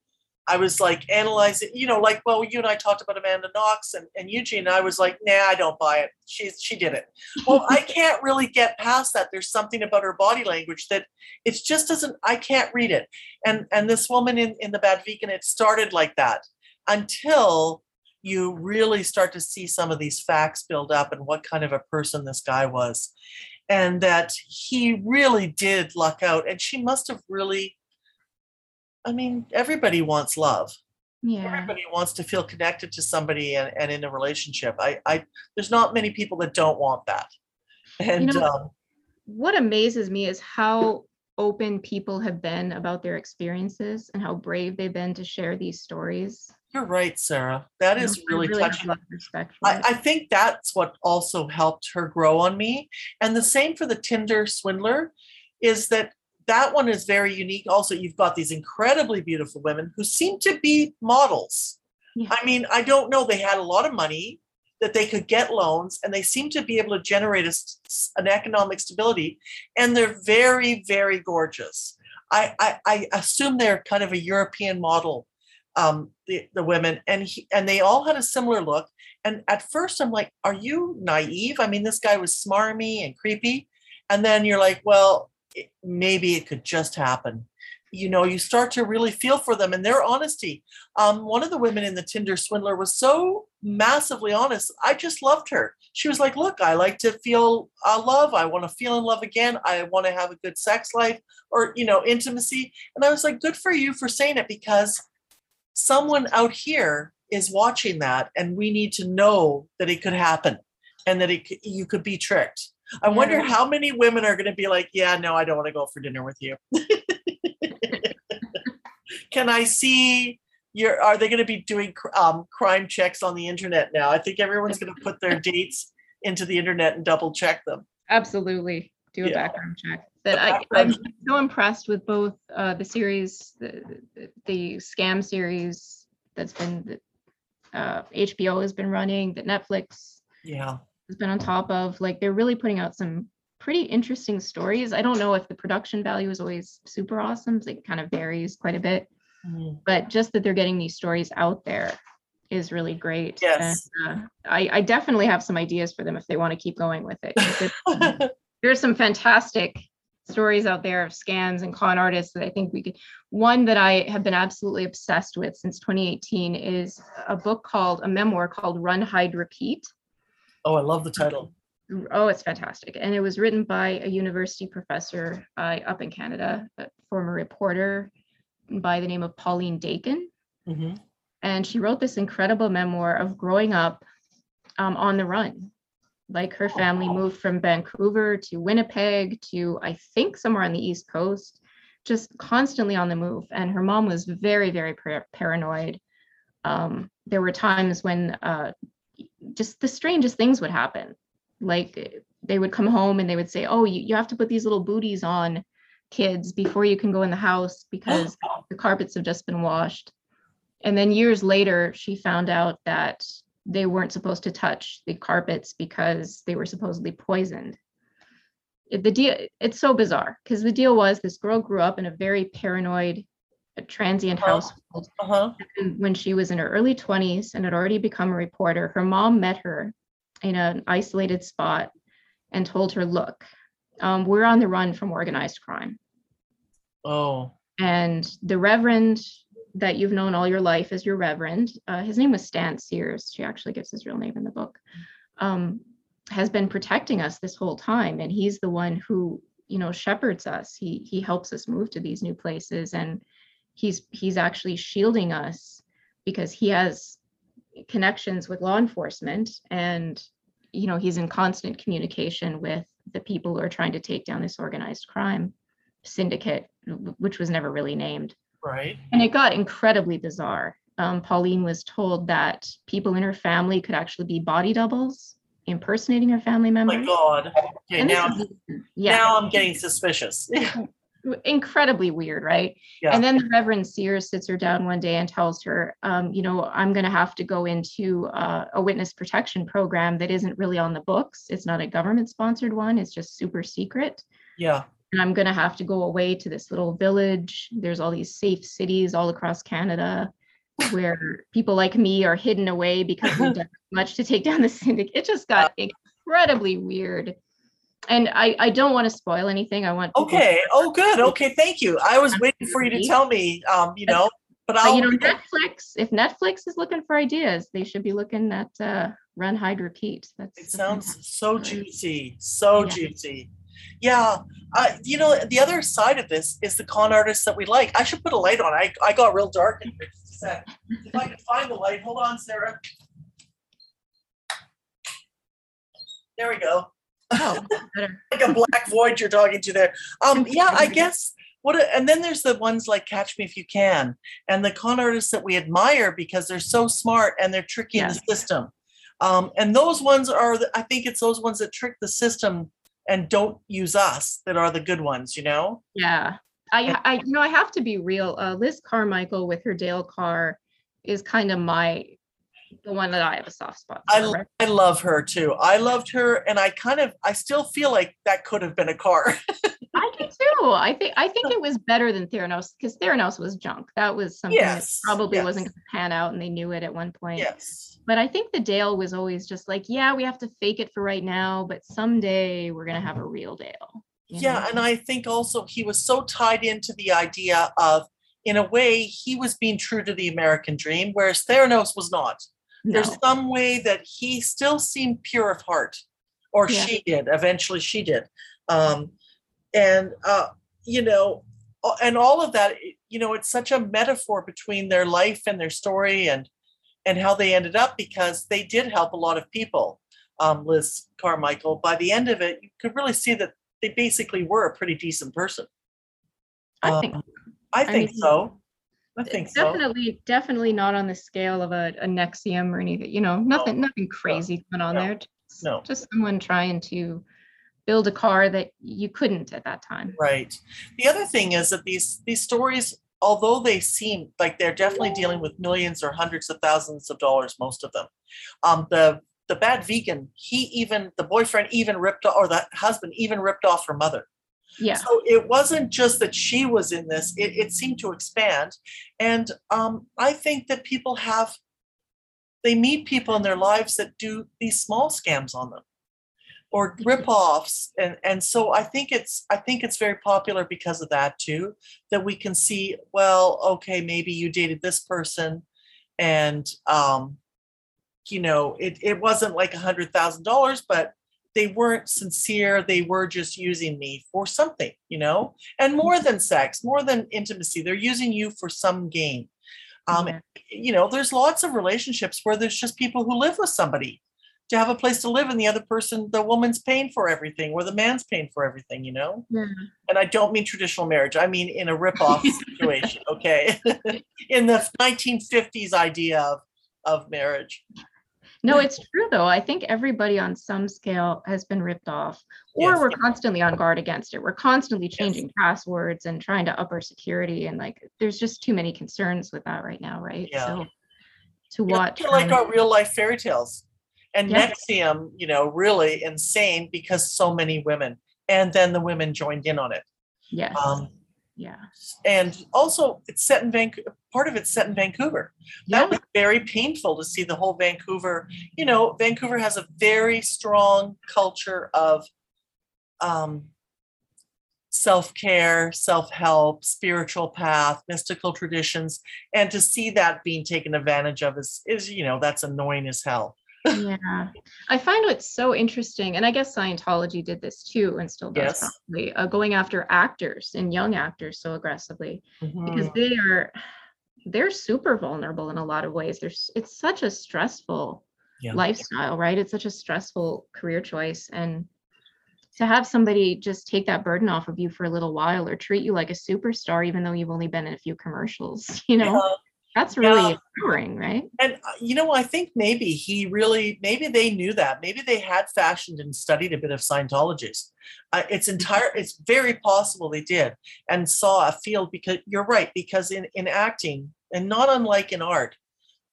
I was like analyzing, you know, like well, you and I talked about Amanda Knox and, and Eugene. I was like, nah, I don't buy it. She she did it. Well, I can't really get past that. There's something about her body language that it just doesn't. I can't read it. And and this woman in in the Bad Vegan, it started like that until you really start to see some of these facts build up and what kind of a person this guy was and that he really did luck out and she must have really i mean everybody wants love Yeah. everybody wants to feel connected to somebody and, and in a relationship I, I there's not many people that don't want that And know- um, what amazes me is how open people have been about their experiences and how brave they've been to share these stories. you're right, Sarah. That You is really have touching. respect I. I think that's what also helped her grow on me. And the same for the Tinder swindler is that that one is very unique. Also, you've got these incredibly beautiful women who seem to be models. Yeah. I mean, I don't know. They had a lot of money that they could get loans and they seem to be able to generate a an economic stability. And they're very, very gorgeous. I, I, I assume they're kind of a European model um the the women and he and they all had a similar look and at first i'm like are you naive i mean this guy was smarmy and creepy and then you're like well it- maybe it could just happen. You know you start to really feel for them and their honesty. Um one of the women in the tinder swindler was so massively honest i just loved her. She was like look i like to feel uh, love. I want to feel in love again. I want to have a good sex life or you know intimacy. And i was like good for you for saying it because someone out here is watching that and we need to know that it could happen and that it you could be tricked i wonder Yeah. how many women are going to be like yeah no i don't want to go for dinner with you can i see your are they going to be doing um, crime checks on the internet now i think everyone's going to put their dates into the internet and double check them Absolutely, do a Yeah. background check. But A I, background I'm so impressed with both uh, the series, the, the, the scam series that's been, that, uh, HBO has been running, that Netflix yeah has been on top of. Like they're really putting out some pretty interesting stories. I don't know if the production value is always super awesome. It kind of varies quite a bit, Mm, but just that they're getting these stories out there is really great. Yes. And, uh, I, I definitely have some ideas for them if they want to keep going with it. 'cause it- there's some fantastic stories out there of scams and con artists that I think we could. One that I have been absolutely obsessed with since 2018 is a book called a memoir called Run, Hide, Repeat. Oh i love the title Oh, it's fantastic. And it was written by a university professor uh, up in Canada, a former reporter by the name of Pauline Dakin. hmm And she wrote this incredible memoir of growing up um, on the run. Like her family moved from Vancouver to Winnipeg to, I think, somewhere on the East Coast, just constantly on the move. And her mom was very, very par- paranoid. Um, there were times when uh, just the strangest things would happen. Like they would come home and they would say, Oh, you, you have to put these little booties on, kids, before you can go in the house because the carpets have just been washed. And then years later, she found out that they weren't supposed to touch the carpets because they were supposedly poisoned. It- the deal, it's so bizarre because the deal was this girl grew up in a very paranoid, uh, transient Uh-huh. household. uh-huh when she was in her early 20s and had already become a reporter, her mom met her in an isolated spot and told her, Look, um, we're on the run from organized crime. oh And the Reverend that you've known all your life as your Reverend, uh, his name was Stan Sears. She actually gives his real name in the book. Um, has been protecting us this whole time, and he's the one who you know shepherds us. He he helps us move to these new places, and he's he's actually shielding us because he has connections with law enforcement, and you know he's in constant communication with the people who are trying to take down this organized crime syndicate, which was never really named. right And it got incredibly bizarre. Um, Pauline was told that people in her family could actually be body doubles, impersonating her family oh members. my god okay now is- yeah, now i'm getting suspicious incredibly weird, right? Yeah. And then the Reverend Sears sits her down one day and tells her, um, you know, I'm going to have to go into uh, a witness protection program that isn't really on the books. It's not a government sponsored one. It's just super secret. yeah and I'm going to have to go away to this little village. There's all these safe cities all across Canada where people like me are hidden away because we've done much to take down the syndicate. It just got incredibly weird. And I, I don't want to spoil anything. I want people to- Okay. Oh, good. Okay. Thank you. I was waiting for you to tell me. Um, you know, but I'll. you know, Netflix, if Netflix is looking for ideas, they should be looking at uh, Run, Hide, Repeat. That's it sounds so juicy. So Yeah. juicy. Yeah. Uh, you know, the other side of this is the con artists that we like. I should put a light on. I, I got real dark in here. Just a. If I can find the light, hold on, Sarah. There we go. Oh, like a black void you're talking to there. Um, yeah, I guess what. a- And then there's the ones like Catch Me If You Can, and the con artists that we admire because they're so smart and they're tricky in the system. Um, and those ones are, the, I think it's those ones that trick the system and don't use us that are the good ones. You know? Yeah. I, I, you know, I have to be real. Uh, Liz Carmichael with her Dale car is kind of my, the one that I have a soft spot I for. l- right? I love her too. I loved her, and I kind of, I still feel like that could have been a car. I do too. I think, I think it was better than Theranos because Theranos was junk. That was something Yes, that probably wasn't going to pan out and they knew it at one point. yes. But I think the Dale was always just like, yeah, we have to fake it for right now, but someday we're going to have a real Dale. Yeah, know? and I think also he was so tied into the idea of, in a way, he was being true to the American dream, whereas Theranos was not. There's some way that he still seemed pure of heart, or Yeah. she did. Eventually, she did. Um, and uh, you know, and all of that, you know, it's such a metaphor between their life and their story, and and how they ended up because they did help a lot of people. Um, Liz Carmichael. By the end of it, you could really see that they basically were a pretty decent person. I Um, think I think mean, so. I think so. definitely, definitely not on the scale of a, a NXIVM or anything, you know, nothing, nothing crazy going on no, there. Just, no. just someone trying to build a car that you couldn't at that time. Right. The other thing is that these these stories, although they seem like they're definitely dealing with millions or hundreds of thousands of dollars, most of them. Um, the the bad vegan, he even the boyfriend even ripped or the husband even ripped off her mother. Yeah, So it wasn't just that she was in this; it, it seemed to expand. And um, I think that people have they meet people in their lives that do these small scams on them or rip-offs and and so i think it's i think it's very popular because of that too that we can see well okay maybe you dated this person and um you know it, it wasn't like a hundred thousand dollars but they weren't sincere they were just using me for something you know and more than sex more than intimacy they're using you for some gain um yeah, you know, there's lots of relationships where there's just people who live with somebody to have a place to live, and the other person, the woman's paying for everything, or the man's paying for everything, you know? yeah. And I don't mean traditional marriage, I mean in a rip-off situation, okay? in the 1950s idea of, of marriage. No, it's true though. I think everybody on some scale has been ripped off, or Yes, we're constantly on guard against it. We're constantly changing passwords and trying to up our security, and like, there's just too many concerns with that right now, right? Yeah. So to watch, like um, our real life fairy tales. And Yeah. NXIVM, you know, really insane because so many women, and then the women joined in on it. yes, Um, yeah, and also it's set in Vancouver. Part of it's set in Vancouver. yeah, That was very painful to see the whole Vancouver. You know, Vancouver has a very strong culture of um, self care, self help, spiritual path, mystical traditions, and to see that being taken advantage of is is you know that's annoying as hell. Yeah. I find what's so interesting, and I guess Scientology did this too, and still does Yes. probably, uh, going after actors and young actors so aggressively because Mhm. they are they're super vulnerable in a lot of ways. There's it's such a stressful Yeah. lifestyle, right? It's such a stressful career choice, and to have somebody just take that burden off of you for a little while or treat you like a superstar, even though you've only been in a few commercials, you know. That's really Yeah. empowering, right? And uh, you know, I think maybe he really, maybe they knew that. Maybe they had fashioned and studied a bit of Scientologists. Uh, it's entire. It's very possible they did and saw a field because you're right. Because in in acting and not unlike in art,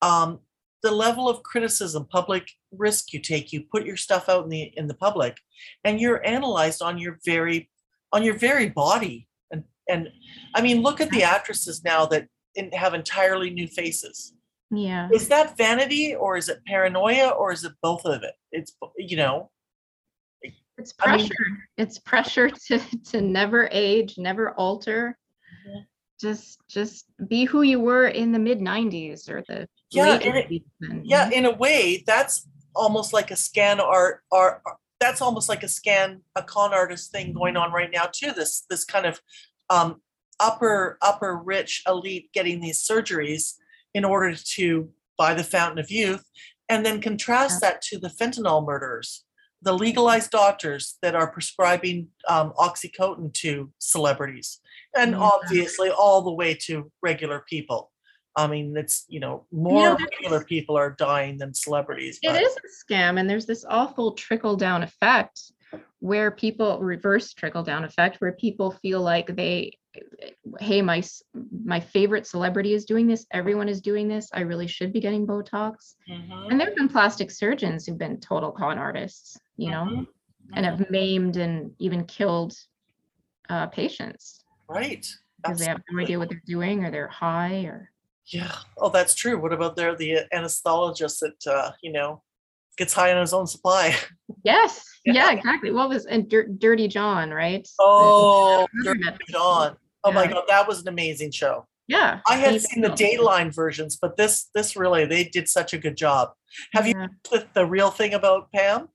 um, the level of criticism, public risk you take, you put your stuff out in the in the public, and you're analyzed on your very on your very body. And and I mean, look at the actresses now that in, have entirely new faces Yeah. is that vanity or is it paranoia or is it both of it it's you know It's I mean- pressure. it's pressure to to never age, never alter. Mhm. Just just be who you were in the mid 90s or the Yeah, late and it- 80s then, you yeah in a way that's almost like a scan art art that's almost like a scan a con artist thing going on right now too this this kind of um upper upper rich elite getting these surgeries in order to buy the fountain of youth and then contrast that to the fentanyl murders the legalized doctors that are prescribing um, oxycodone to celebrities and Mhm. obviously all the way to regular people i mean it's you know more there's- regular people are dying than celebrities It but- is a scam, and there's this awful trickle down effect where people reverse trickle down effect where people feel like they hey my my favorite celebrity is doing this everyone is doing this i really should be getting botox. Mhm, and there have been plastic surgeons who've been total con artists you know mhm, and have maimed and even killed uh, patients. Right. Because they have no idea what they're doing or they're high or Yeah. Oh, that's true. What about there the anesthesiologist that uh, you know gets high on his own supply? yes Yeah. yeah, exactly what was and Dir- dirty john right Oh, Dirty John. Oh my God, that was an amazing show. yeah I had seen the. Dateline versions, but this this really they did such a good job. Have you Yeah. the, the real thing about Pam?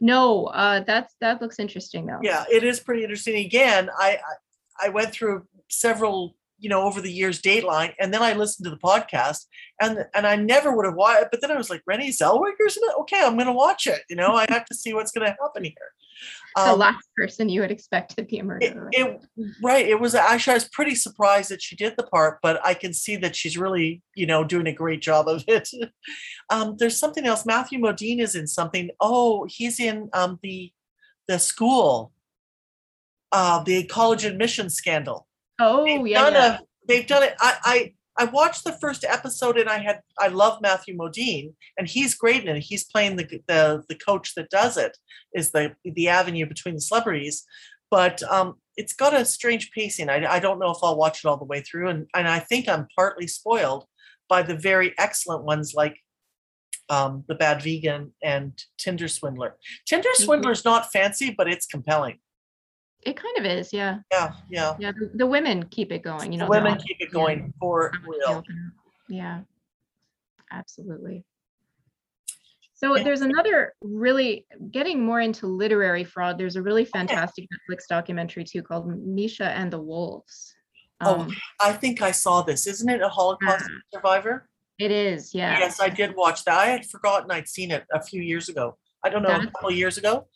No, uh, that's that looks interesting though. Yeah, it is pretty interesting. Again, I I, I went through several you know over the years Dateline, and then I listened to the podcast, and and I never would have watched. But then I was like, Renée Zellweger's in it. Okay, I'm going to watch it. You know, I have to see what's going to happen here. the Um, last person you would expect to be a murderer. right? it right it was actually i was pretty surprised that she did the part but i can see that she's really you know doing a great job of it um there's something else matthew modine is in something oh he's in um the the school uh the college admission scandal oh they've yeah, done yeah. a they've done it i i I watched the first episode and I had I love Matthew Modine and he's great in it. He's playing the the the coach that does it is the the avenue between the celebrities, but um, it's got a strange pacing. I, I don't know if I'll watch it all the way through, and and I think I'm partly spoiled by the very excellent ones like um, the Bad Vegan and Tinder Swindler. Tinder Mhm. Swindler's not fancy, but it's compelling. It kind of is, yeah. Yeah, yeah. Yeah, the, the women keep it going. You know, they're women on- keep it yeah, going for real. Yeah, absolutely. So Yeah. there's another really getting more into literary fraud. There's a really fantastic Netflix documentary too called Misha and the Wolves. Oh, Um, I think I saw this. Isn't it a Holocaust survivor? it is, yeah. Yes, I did watch that. I had forgotten I'd seen it a few years ago. I don't know, a couple of years ago.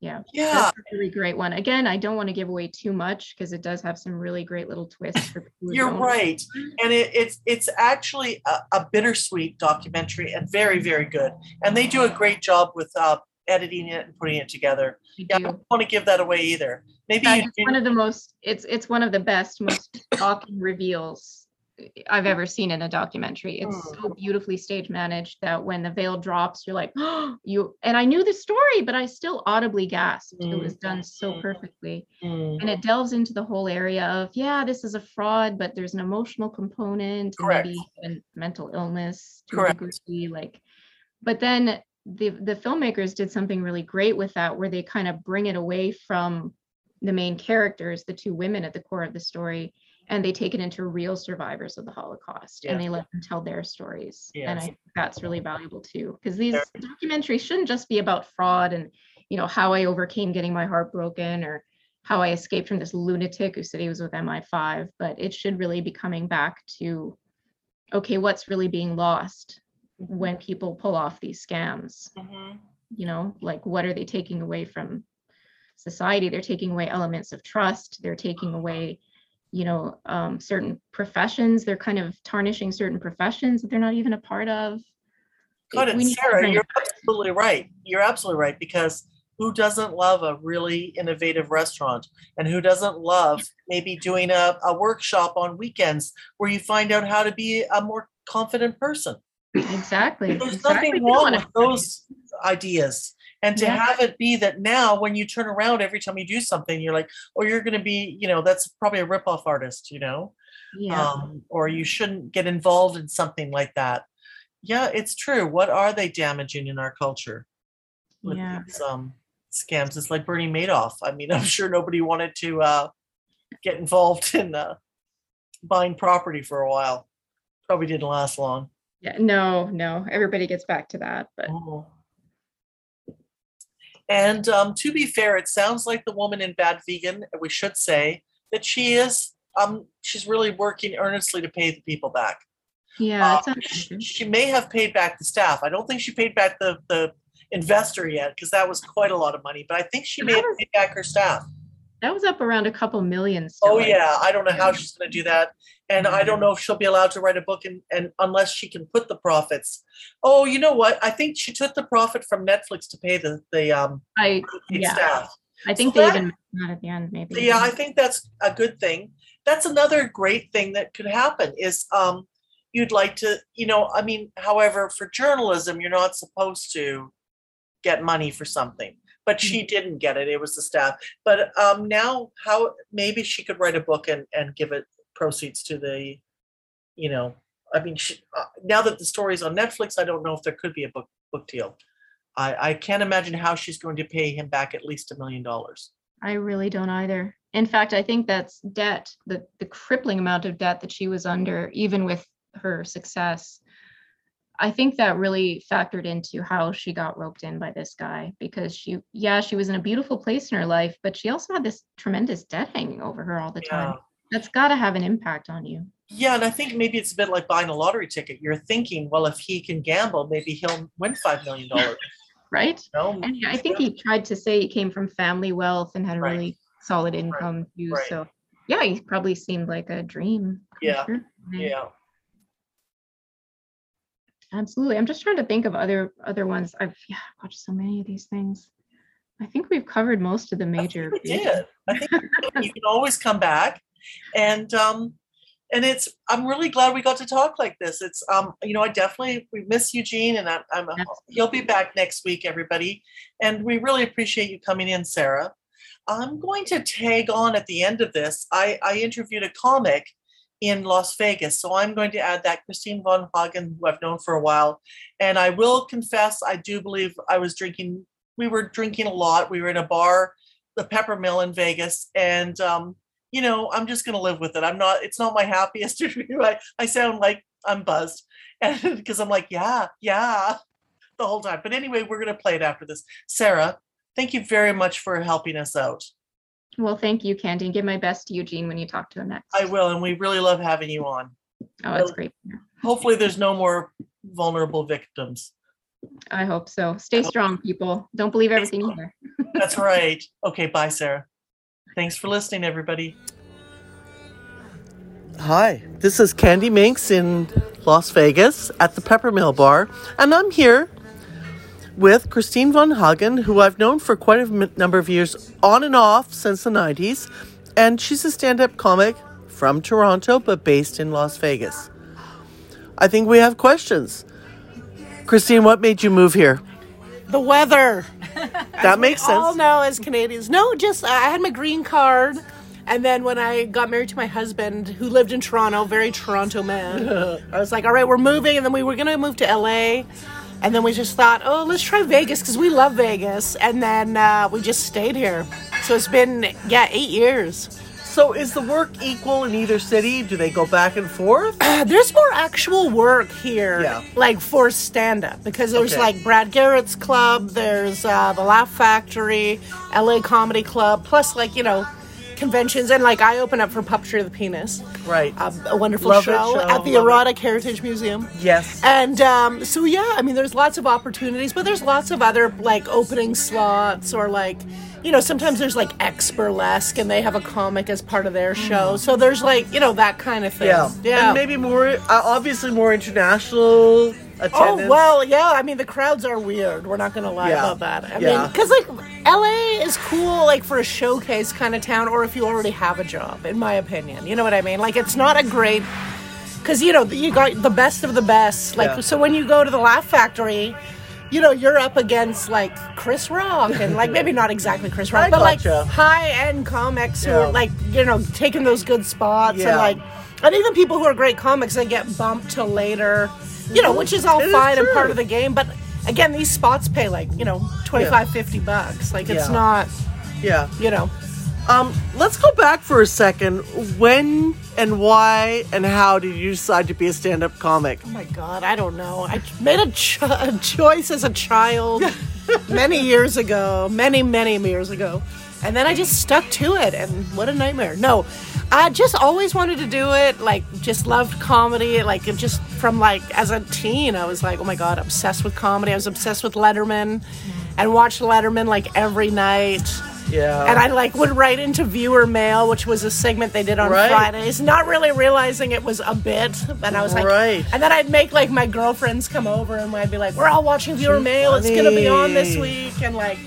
Yeah. Yeah, That's a really great one. Again, I don't want to give away too much because it does have some really great little twists. You're don't. right. And it, it's it's actually a, a bittersweet documentary and very very good. And they do a great job with uh, editing it and putting it together. I Yeah, I do. don't want to give that away either. Maybe it's one of the most it's it's one of the best most shocking reveals i've ever seen in a documentary it's Hmm. so beautifully stage managed that when the veil drops you're like oh you and i knew the story but i still audibly gasped it was done so Mm. perfectly Mm, and it delves into the whole area of yeah this is a fraud but there's an emotional component and Correct. maybe even mental illness to Correct. a degree like but then the the filmmakers did something really great with that where they kind of bring it away from the main characters the two women at the core of the story and they take it into real survivors of the holocaust and they let them tell their stories and i think that's really valuable too because these documentaries shouldn't just be about fraud and you know how i overcame getting my heart broken or how i escaped from this lunatic who said he was with mi5 but it should really be coming back to okay what's really being lost when people pull off these scams? Mhm. you know like what are they taking away from society? They're taking away elements of trust they're taking away you know um, certain professions they're kind of tarnishing certain professions that they're not even a part of it, need Sarah. You're absolutely right. You're absolutely right because who doesn't love a really innovative restaurant and who doesn't love maybe doing a, a workshop on weekends where you find out how to be a more confident person exactly there's exactly. nothing wrong with those ideas and to Yeah. have it be that now when you turn around every time you do something you're like oh you're going to be you know that's probably a rip-off artist you know? Yeah. Um, or you shouldn't get involved in something like that. Yeah it's true. What are they damaging in our culture with yeah. these um, scams? It's like bernie madoff. I mean i'm sure nobody wanted to uh, get involved in uh, buying property for a while. Probably didn't last long. Yeah no no. Everybody gets back to that but Oh. And um, to be fair, it sounds like the woman in Bad Vegan, we should say that she is, um, she's really working earnestly to pay the people back. yeah it's unfortunate. she may have paid back the staff. I don't think she paid back the, the investor yet because that was quite a lot of money. But I think she may have paid back her staff. That was up around a couple million. Still, Oh yeah, I don't know how she's going to do that, and I don't know if she'll be allowed to write a book, and, and unless she can put the profits. Oh, you know what? I think she took the profit from Netflix to pay the the um I Yeah. staff. I think So they that- even not at the end, maybe. Yeah, I think that's a good thing. That's another great thing that could happen is um you'd like to, you know, I mean, however, for journalism, you're not supposed to get money for something. But she didn't get it. It was the staff. But um now how maybe she could write a book and and give it proceeds to the you know, I mean, she, uh, now that the story's on Netflix, I don't know if there could be a book book deal. I I can't imagine how she's going to pay him back at least a million dollars. I really don't either. In fact, I think that's debt, the the crippling amount of debt that she was under, even with her success. I think that really factored into how she got roped in by this guy because she, yeah, she was in a beautiful place in her life, but she also had this tremendous debt hanging over her all the time. That's got to have an impact on you, Yeah, and I think maybe it's a bit like buying a lottery ticket. You're thinking, well, if he can gamble, maybe he'll win five million dollars. right? No, And I think he tried to say he came from family wealth and had a Right. really solid income too. Right. So yeah, he probably seemed like a dream. Yeah. true. yeah, Absolutely. I'm just trying to think of other other ones. I've yeah, watched so many of these things. I think we've covered most of the I major. we did. I think you can always come back, and um, and it's. I'm really glad we got to talk like this. It's um, you know, I definitely we miss Eugene, and I'm, I'm he'll be back next week, everybody, and we really appreciate you coming in, Sarah. I'm going to tag on at the end of this. I I interviewed a comic in Las Vegas. So I'm going to add that Kristeen Von Hagen, who I've known for a while. And I will confess, I do believe I was drinking, we were drinking a lot. We were in a bar, the Peppermill in Vegas. And, um, you know, I'm just going to live with it. I'm not, it's not my happiest interview. I, I sound like I'm buzzed and because I'm like, yeah, yeah, the whole time. But anyway, we're going to play it after this. Sarah, thank you very much for helping us out. Well, thank you, Candy. and Give my best to Eugene when you talk to him next. I will. And we really love having you on. oh, that's great. Hopefully, there's no more vulnerable victims. I hope so. Stay strong, people. Don't believe everything you hear. That's right. Okay, bye, Sarah. Thanks for listening, everybody. Hi, this is Candy Minx in Las Vegas at the Peppermill Bar, and I'm here with Kristeen Von Hagen, who I've known for quite a m- number of years, on and off since the 90s, and she's a stand up comic from Toronto but based in Las Vegas. I think we have questions. Kristeen, what made you move here? The weather. That makes sense. All know as Canadians. No, just I had my green card. And then when I got married to my husband, who lived in Toronto, very Toronto man, I was like, all right, we're moving. And then we were going to move to LA. And then we just thought, oh, let's try Vegas because we love Vegas. And then uh, we just stayed here. So it's been, yeah, eight years. So is the work equal in either city? Do they go back and forth? Uh, there's more actual work here, Yeah. like for stand up, because there's Okay. like Brad Garrett's club, there's uh, the Laugh Factory, LA Comedy Club, plus like, you know, conventions. And like I open up for Puppetry of the Penis, Right. um, a wonderful show, show, at the love it. Erotic Heritage Museum. yes. And um, so, yeah, I mean, there's lots of opportunities, but there's lots of other like opening slots or like, you know, sometimes there's like ex burlesque and they have a comic as part of their show. So there's like, you know, that kind of thing. Yeah. Yeah. And maybe more, uh, obviously more international attendance. Oh well, yeah. I mean, the crowds are weird. We're not gonna lie Yeah. about that. I Yeah. mean, because like LA is cool, like for a showcase kind of town, or if you already have a job. In my opinion, you know what I mean. Like, it's not a great because you know you got the best of the best. Like, Yeah. so when you go to the Laugh Factory. You know, you're up against like Chris Rock and like maybe not exactly Chris Rock, I but like gotcha. high end comics who are like, you know, taking those good spots Yeah. and like and even people who are great comics they get bumped to later, you know, which is all It is fine and part of the game. But again, these spots pay like, you know, 25, 50 bucks. Like, it's Yeah. not, Yeah. you know. Um, let's go back for a second. When and why and how did you decide to be a stand-up comic? Oh my God, I don't know. I made a, cho- a choice as a child many years ago, many, many years ago. And then I just stuck to it, and what a nightmare. No, I just always wanted to do it. Like, just loved comedy. Like, just from like as a teen, I was like, oh my god, obsessed with comedy. I was obsessed with Letterman, and watched Letterman like every night. Yeah. And I like would write into viewer mail, which was a segment they did on Right. Fridays, not really realizing it was a bit. And I was like, Right. and then I'd make like my girlfriends come over, and I'd be like, we're all watching viewer mail. It's gonna be on this week, and like.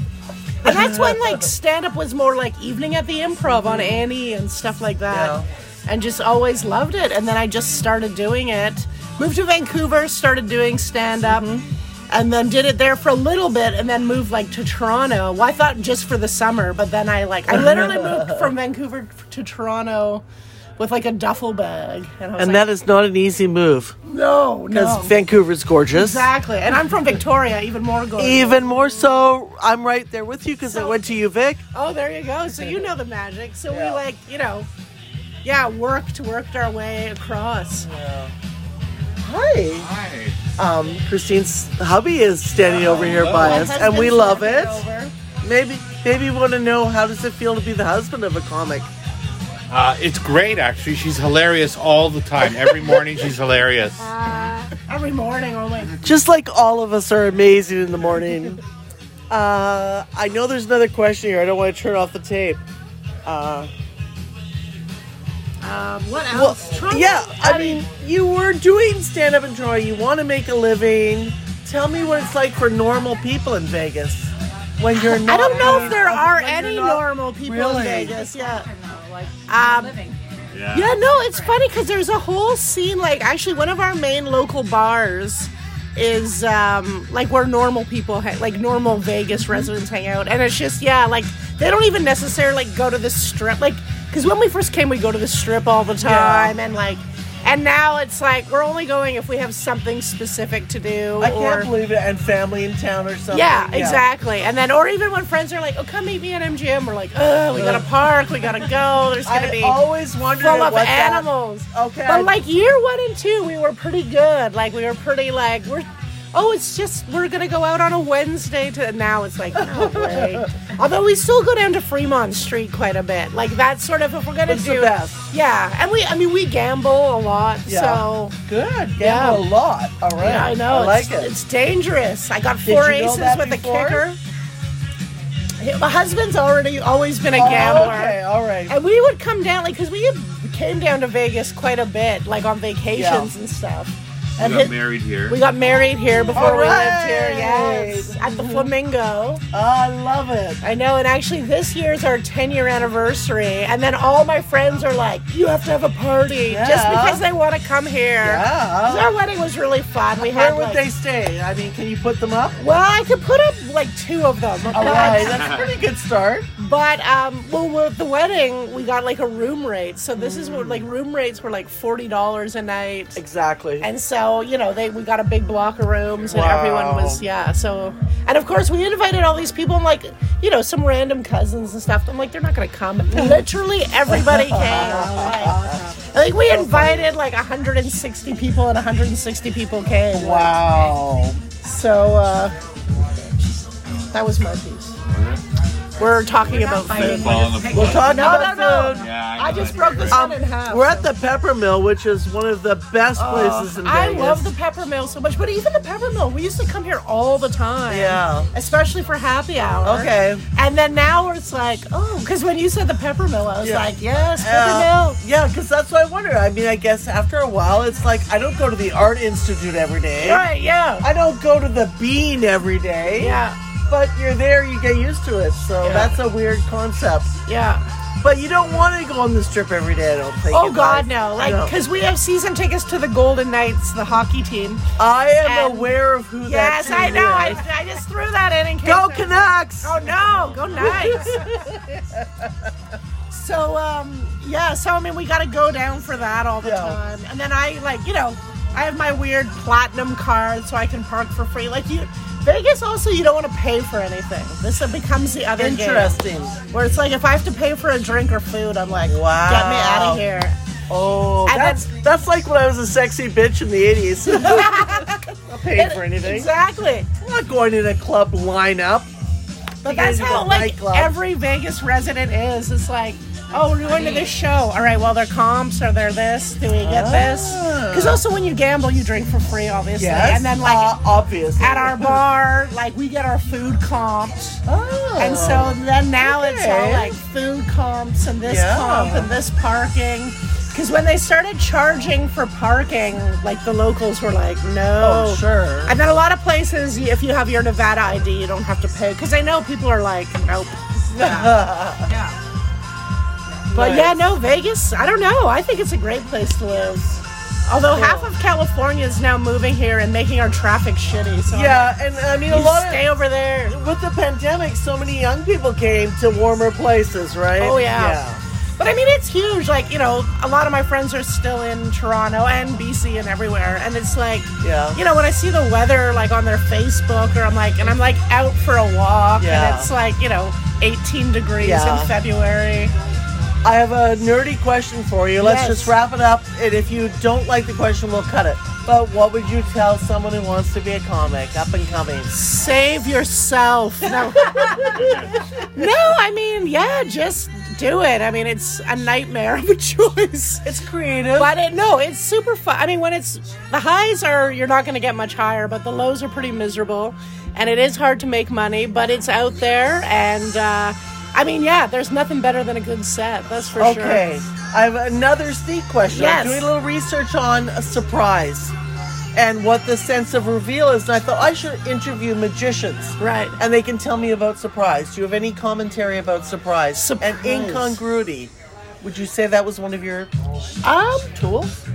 And that's when like stand up was more like evening at the improv on A&E and stuff like that. Yeah. And just always loved it. And then I just started doing it. Moved to Vancouver, started doing stand up. Mm-hmm. And then did it there for a little bit and then moved like to Toronto. Well, I thought just for the summer, but then I like I literally moved from Vancouver to Toronto with like a duffel bag. And and like, that is not an easy move no, because no. Vancouver's gorgeous. Exactly. And I'm from Victoria, even more gorgeous. Even more so, I'm right there with you because I went to UVic. Oh, there you go. So you know the magic. So Yeah. we like, you know, yeah, worked worked our way across. Hi. Hi. Um, Kristeen's hubby is standing over here by us, and we love it. over. Maybe, maybe you want to know how does it feel to be the husband of a comic? Uh, it's great, actually. She's hilarious all the time. Every morning, she's hilarious. Uh, every morning, oh my. Just like all of us are amazing in the morning. Uh, I know there's another question here. I don't want to turn off the tape. Uh, Um, what well, else? Toronto- yeah, I mean, you were doing stand up in Troy. You want to make a living. Tell me what it's like for normal people in Vegas when you're not. I don't know if there are when you're any not- normal people Really? in Vegas. Yeah. Like Um, living. Yeah, no, it's funny because there's a whole scene. Like, actually, one of our main local bars is um, like where normal people, ha- like normal Vegas residents, hang out, and it's just yeah, like they don't even necessarily like, go to the strip, like because when we first came, we go to the strip all the time, and like. And now it's like we're only going if we have something specific to do. I or, can't believe it. And family in town or something. yeah, exactly. And then, or even when friends are like, "Oh, come meet me at MGM," we're like, "Oh, we gotta park, we gotta go." There's gonna I be always wondered full of what that- animals. Okay. But like year one and two, we were pretty good. Like we were pretty like we're. Oh, it's just we're gonna go out on a Wednesday to. Now it's like oh, no way. Although we still go down to Fremont Street quite a bit. Like that's sort of if we're gonna It's do. the best. Yeah, and we I mean we gamble a lot. Yeah. So Good. Yeah. A lot. All right. yeah, I know. I like it's, it. It's dangerous. I got four aces that with before? a kicker. My husband's already always been a Oh, gambler. okay. All right. And we would come down, like, because we came down to Vegas quite a bit, like on vacations Yeah. and stuff. We got hit- married here. we got married here before All we lived here, yes, at the Flamingo. I love it. I know, and actually, this year's our 10 year anniversary. And then all my friends are like, you have to have a party just because they want to come here." Yeah. Our wedding was really fun. We Where had would like, they stay? I mean, can you put them up? well, I could put up like two of them. All but- right. That's a pretty good start. But um, well, with the wedding, we got like a room rate. So this is what like room rates were like forty dollars a night, Exactly. and so you know they we got a big block of rooms, and everyone was yeah. So and of course we invited all these people, and like you know some random cousins and stuff. I'm like they're not gonna come. Literally everybody came. Like, I think we invited like 160 people, and 160 people came. wow. So uh, that was my piece. We're talking about food. Fall on the We'll floor. talk No, about no, no. food. Yeah, I know just that. broke this Um, one in half. We're at the Peppermill, which is one of the best places in Oh, I love the Peppermill so much, but even the Peppermill, we used to come here all the time. Yeah. Especially for happy hour. Okay. And then now it's like, oh, because when you said the Peppermill, I was Yeah. like, yes, pepper Uh, mill. yeah, because that's what I wonder. I mean, I guess after a while, it's like I don't go to the Art Institute every day. Right, yeah. I don't go to the Bean every day. Yeah, But you're there, you get used to it. So Yeah. that's a weird concept. yeah. But you don't want to go on the strip every day, I don't think. Oh God, life. no! Like, because we have season tickets to the Golden Knights, the hockey team. I am and- aware of who Yes, that I team know. I, is. I just threw that in in case. Go I- Canucks! Oh no, go Knights. so um yeah, so I mean we gotta go down for that all the Yeah. time. And then I like, you know, I have my weird platinum card so I can park for free. Like you Vegas also you don't want to pay for anything. This becomes the other game, Interesting. where it's like if I have to pay for a drink or food, I'm like, Wow. get me out of here. Oh, And that's that's like when I was a sexy bitch in the 80s. not paying for anything. Exactly. I'm not going in a club lineup. But that's how like nightclub. every Vegas resident is. It's like Oh, we're going to this show. All right, well, they're comps or they're this. Do we get this? Because also when you gamble, you drink for free, obviously. Yes. And then, like, uh, obviously. at our bar, like, we get our food comped. Oh. And so then now it's all like food comps and this Yeah. comp and this parking. Because when they started charging for parking, like the locals were like, no. Oh, sure. And then a lot of places, if you have your Nevada ID, you don't have to pay. Because I know people are like, nope. But yeah, no, Vegas, I don't know. I think it's a great place to live. Although half of California is now moving here and making our traffic shitty. So yeah, and I mean, a lot of. stay of. over there. With the pandemic, so many young people came to warmer places, right? Oh, yeah. But I mean, it's huge. Like, you know, a lot of my friends are still in Toronto and BC and everywhere. And it's like, Yeah. you know, when I see the weather like on their Facebook or I'm like, and I'm like out for a walk Yeah. and it's like, you know, 18 degrees Yeah. in February. I have a nerdy question for you. Let's Yes. just wrap it up. And if you don't like the question, we'll cut it. But what would you tell someone who wants to be a comic, up and coming? Save yourself. No. no, I mean, yeah, just do it. I mean, it's a nightmare of a choice. It's creative. But it, no, it's super fun. I mean, when it's the highs are, you're not going to get much higher, but the lows are pretty miserable, and it is hard to make money. But it's out there, and uh, I mean, yeah, there's nothing better than a good set. That's for sure. okay. I have another sneak question. Yes. I'm doing a little research on a surprise and what the sense of reveal is. And I thought I should interview magicians. Right. And they can tell me about surprise. Do you have any commentary about surprise? Surprise. And incongruity. Would you say that was one of your Um, tools?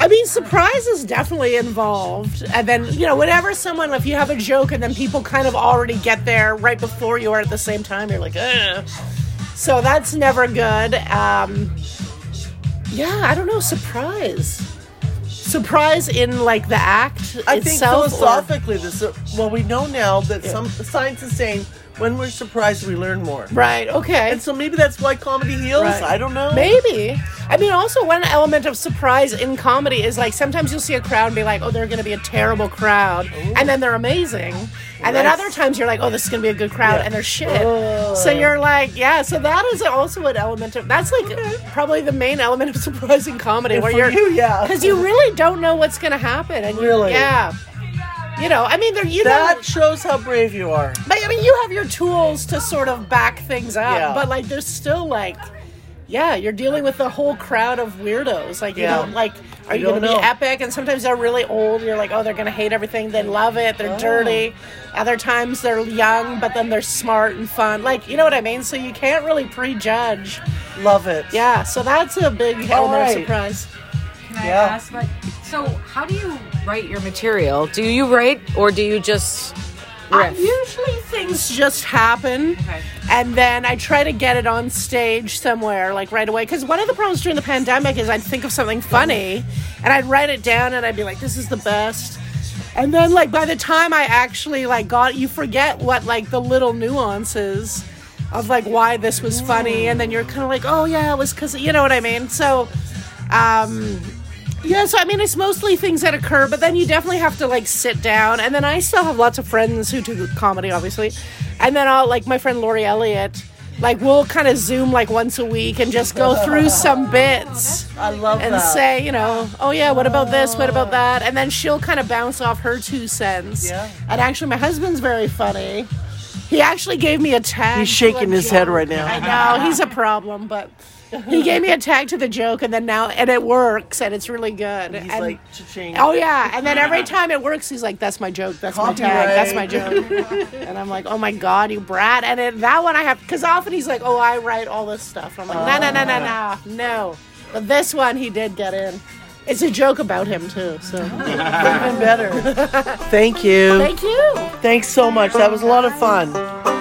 I mean, surprise is definitely involved. And then, you know, whenever someone, if you have a joke and then people kind of already get there right before you or at the same time, you're like, ugh. So that's never good. Um, yeah, I don't know, surprise. Surprise in like the act I think itself. or- philosophically, this. Well, we know now that some science is saying when we're surprised, we learn more. right, okay. And so maybe that's why comedy heals. Right. I don't know. Maybe. I mean, also one element of surprise in comedy is like sometimes you'll see a crowd and be like, "Oh, they're going to be a terrible crowd," and then they're amazing. And then other times you're like, "Oh, this is going to be a good crowd," Yeah. and they're shit. Oh. So you're like, "Yeah." So that is also an element of that's like probably the main element of surprising comedy, And where for you're you, yeah. because you really don't know what's going to happen, and you, Really? yeah. You know, I mean, there you know, That shows how brave you are. but I mean, you have your tools to sort of back things up, Yeah. but like, there's still like, yeah, you're dealing with a whole crowd of weirdos. Like, you Yeah. don't like, are You you going to be know. epic? And sometimes they're really old. You're like, oh, they're going to hate everything. They love it. They're Oh. dirty. Other times they're young, but then they're smart and fun. Like, you know what I mean? So you can't really prejudge. Love it. Yeah. So that's a big element right. of surprise. I Yeah. ask, like, so how do you write your material? Do you write or do you just riff? usually things just happen. Okay. And then I try to get it on stage somewhere, like right away. Because one of the problems during the pandemic is I'd think of something funny and I'd write it down and I'd be like, this is the best. And then, like, by the time I actually, like, got, you forget what, like, the little nuances of, like, why this was funny. And then you're kind of like, oh, yeah, it was because, you know what I mean? So, um, yeah, so I mean, it's mostly things that occur, but then you definitely have to like sit down. And then I still have lots of friends who do comedy, obviously. And then I'll like my friend Lori Elliott, like we'll kind of zoom like once a week and just go through some bits I love and that. say, you know, oh yeah, what about this? What about that? And then she'll kind of bounce off her two cents. Yeah. And actually, my husband's very funny. He actually gave me a tag. He's shaking a his head right now. I know he's a problem, but he gave me a tag to the joke, and then now and it works, and it's really good. He's and, like, cha-ching. oh yeah, and then every time it works, he's like, "That's my joke. That's my tag. That's my joke." and I'm like, "Oh my god, you brat!" And it, that one I have because often he's like, "Oh, I write all this stuff." And I'm like, "No, no, no, no, no, ah. no." But this one he did get in. It's a joke about him too. So Even better. Thank you. thank you. Thanks so much. That was a lot of fun.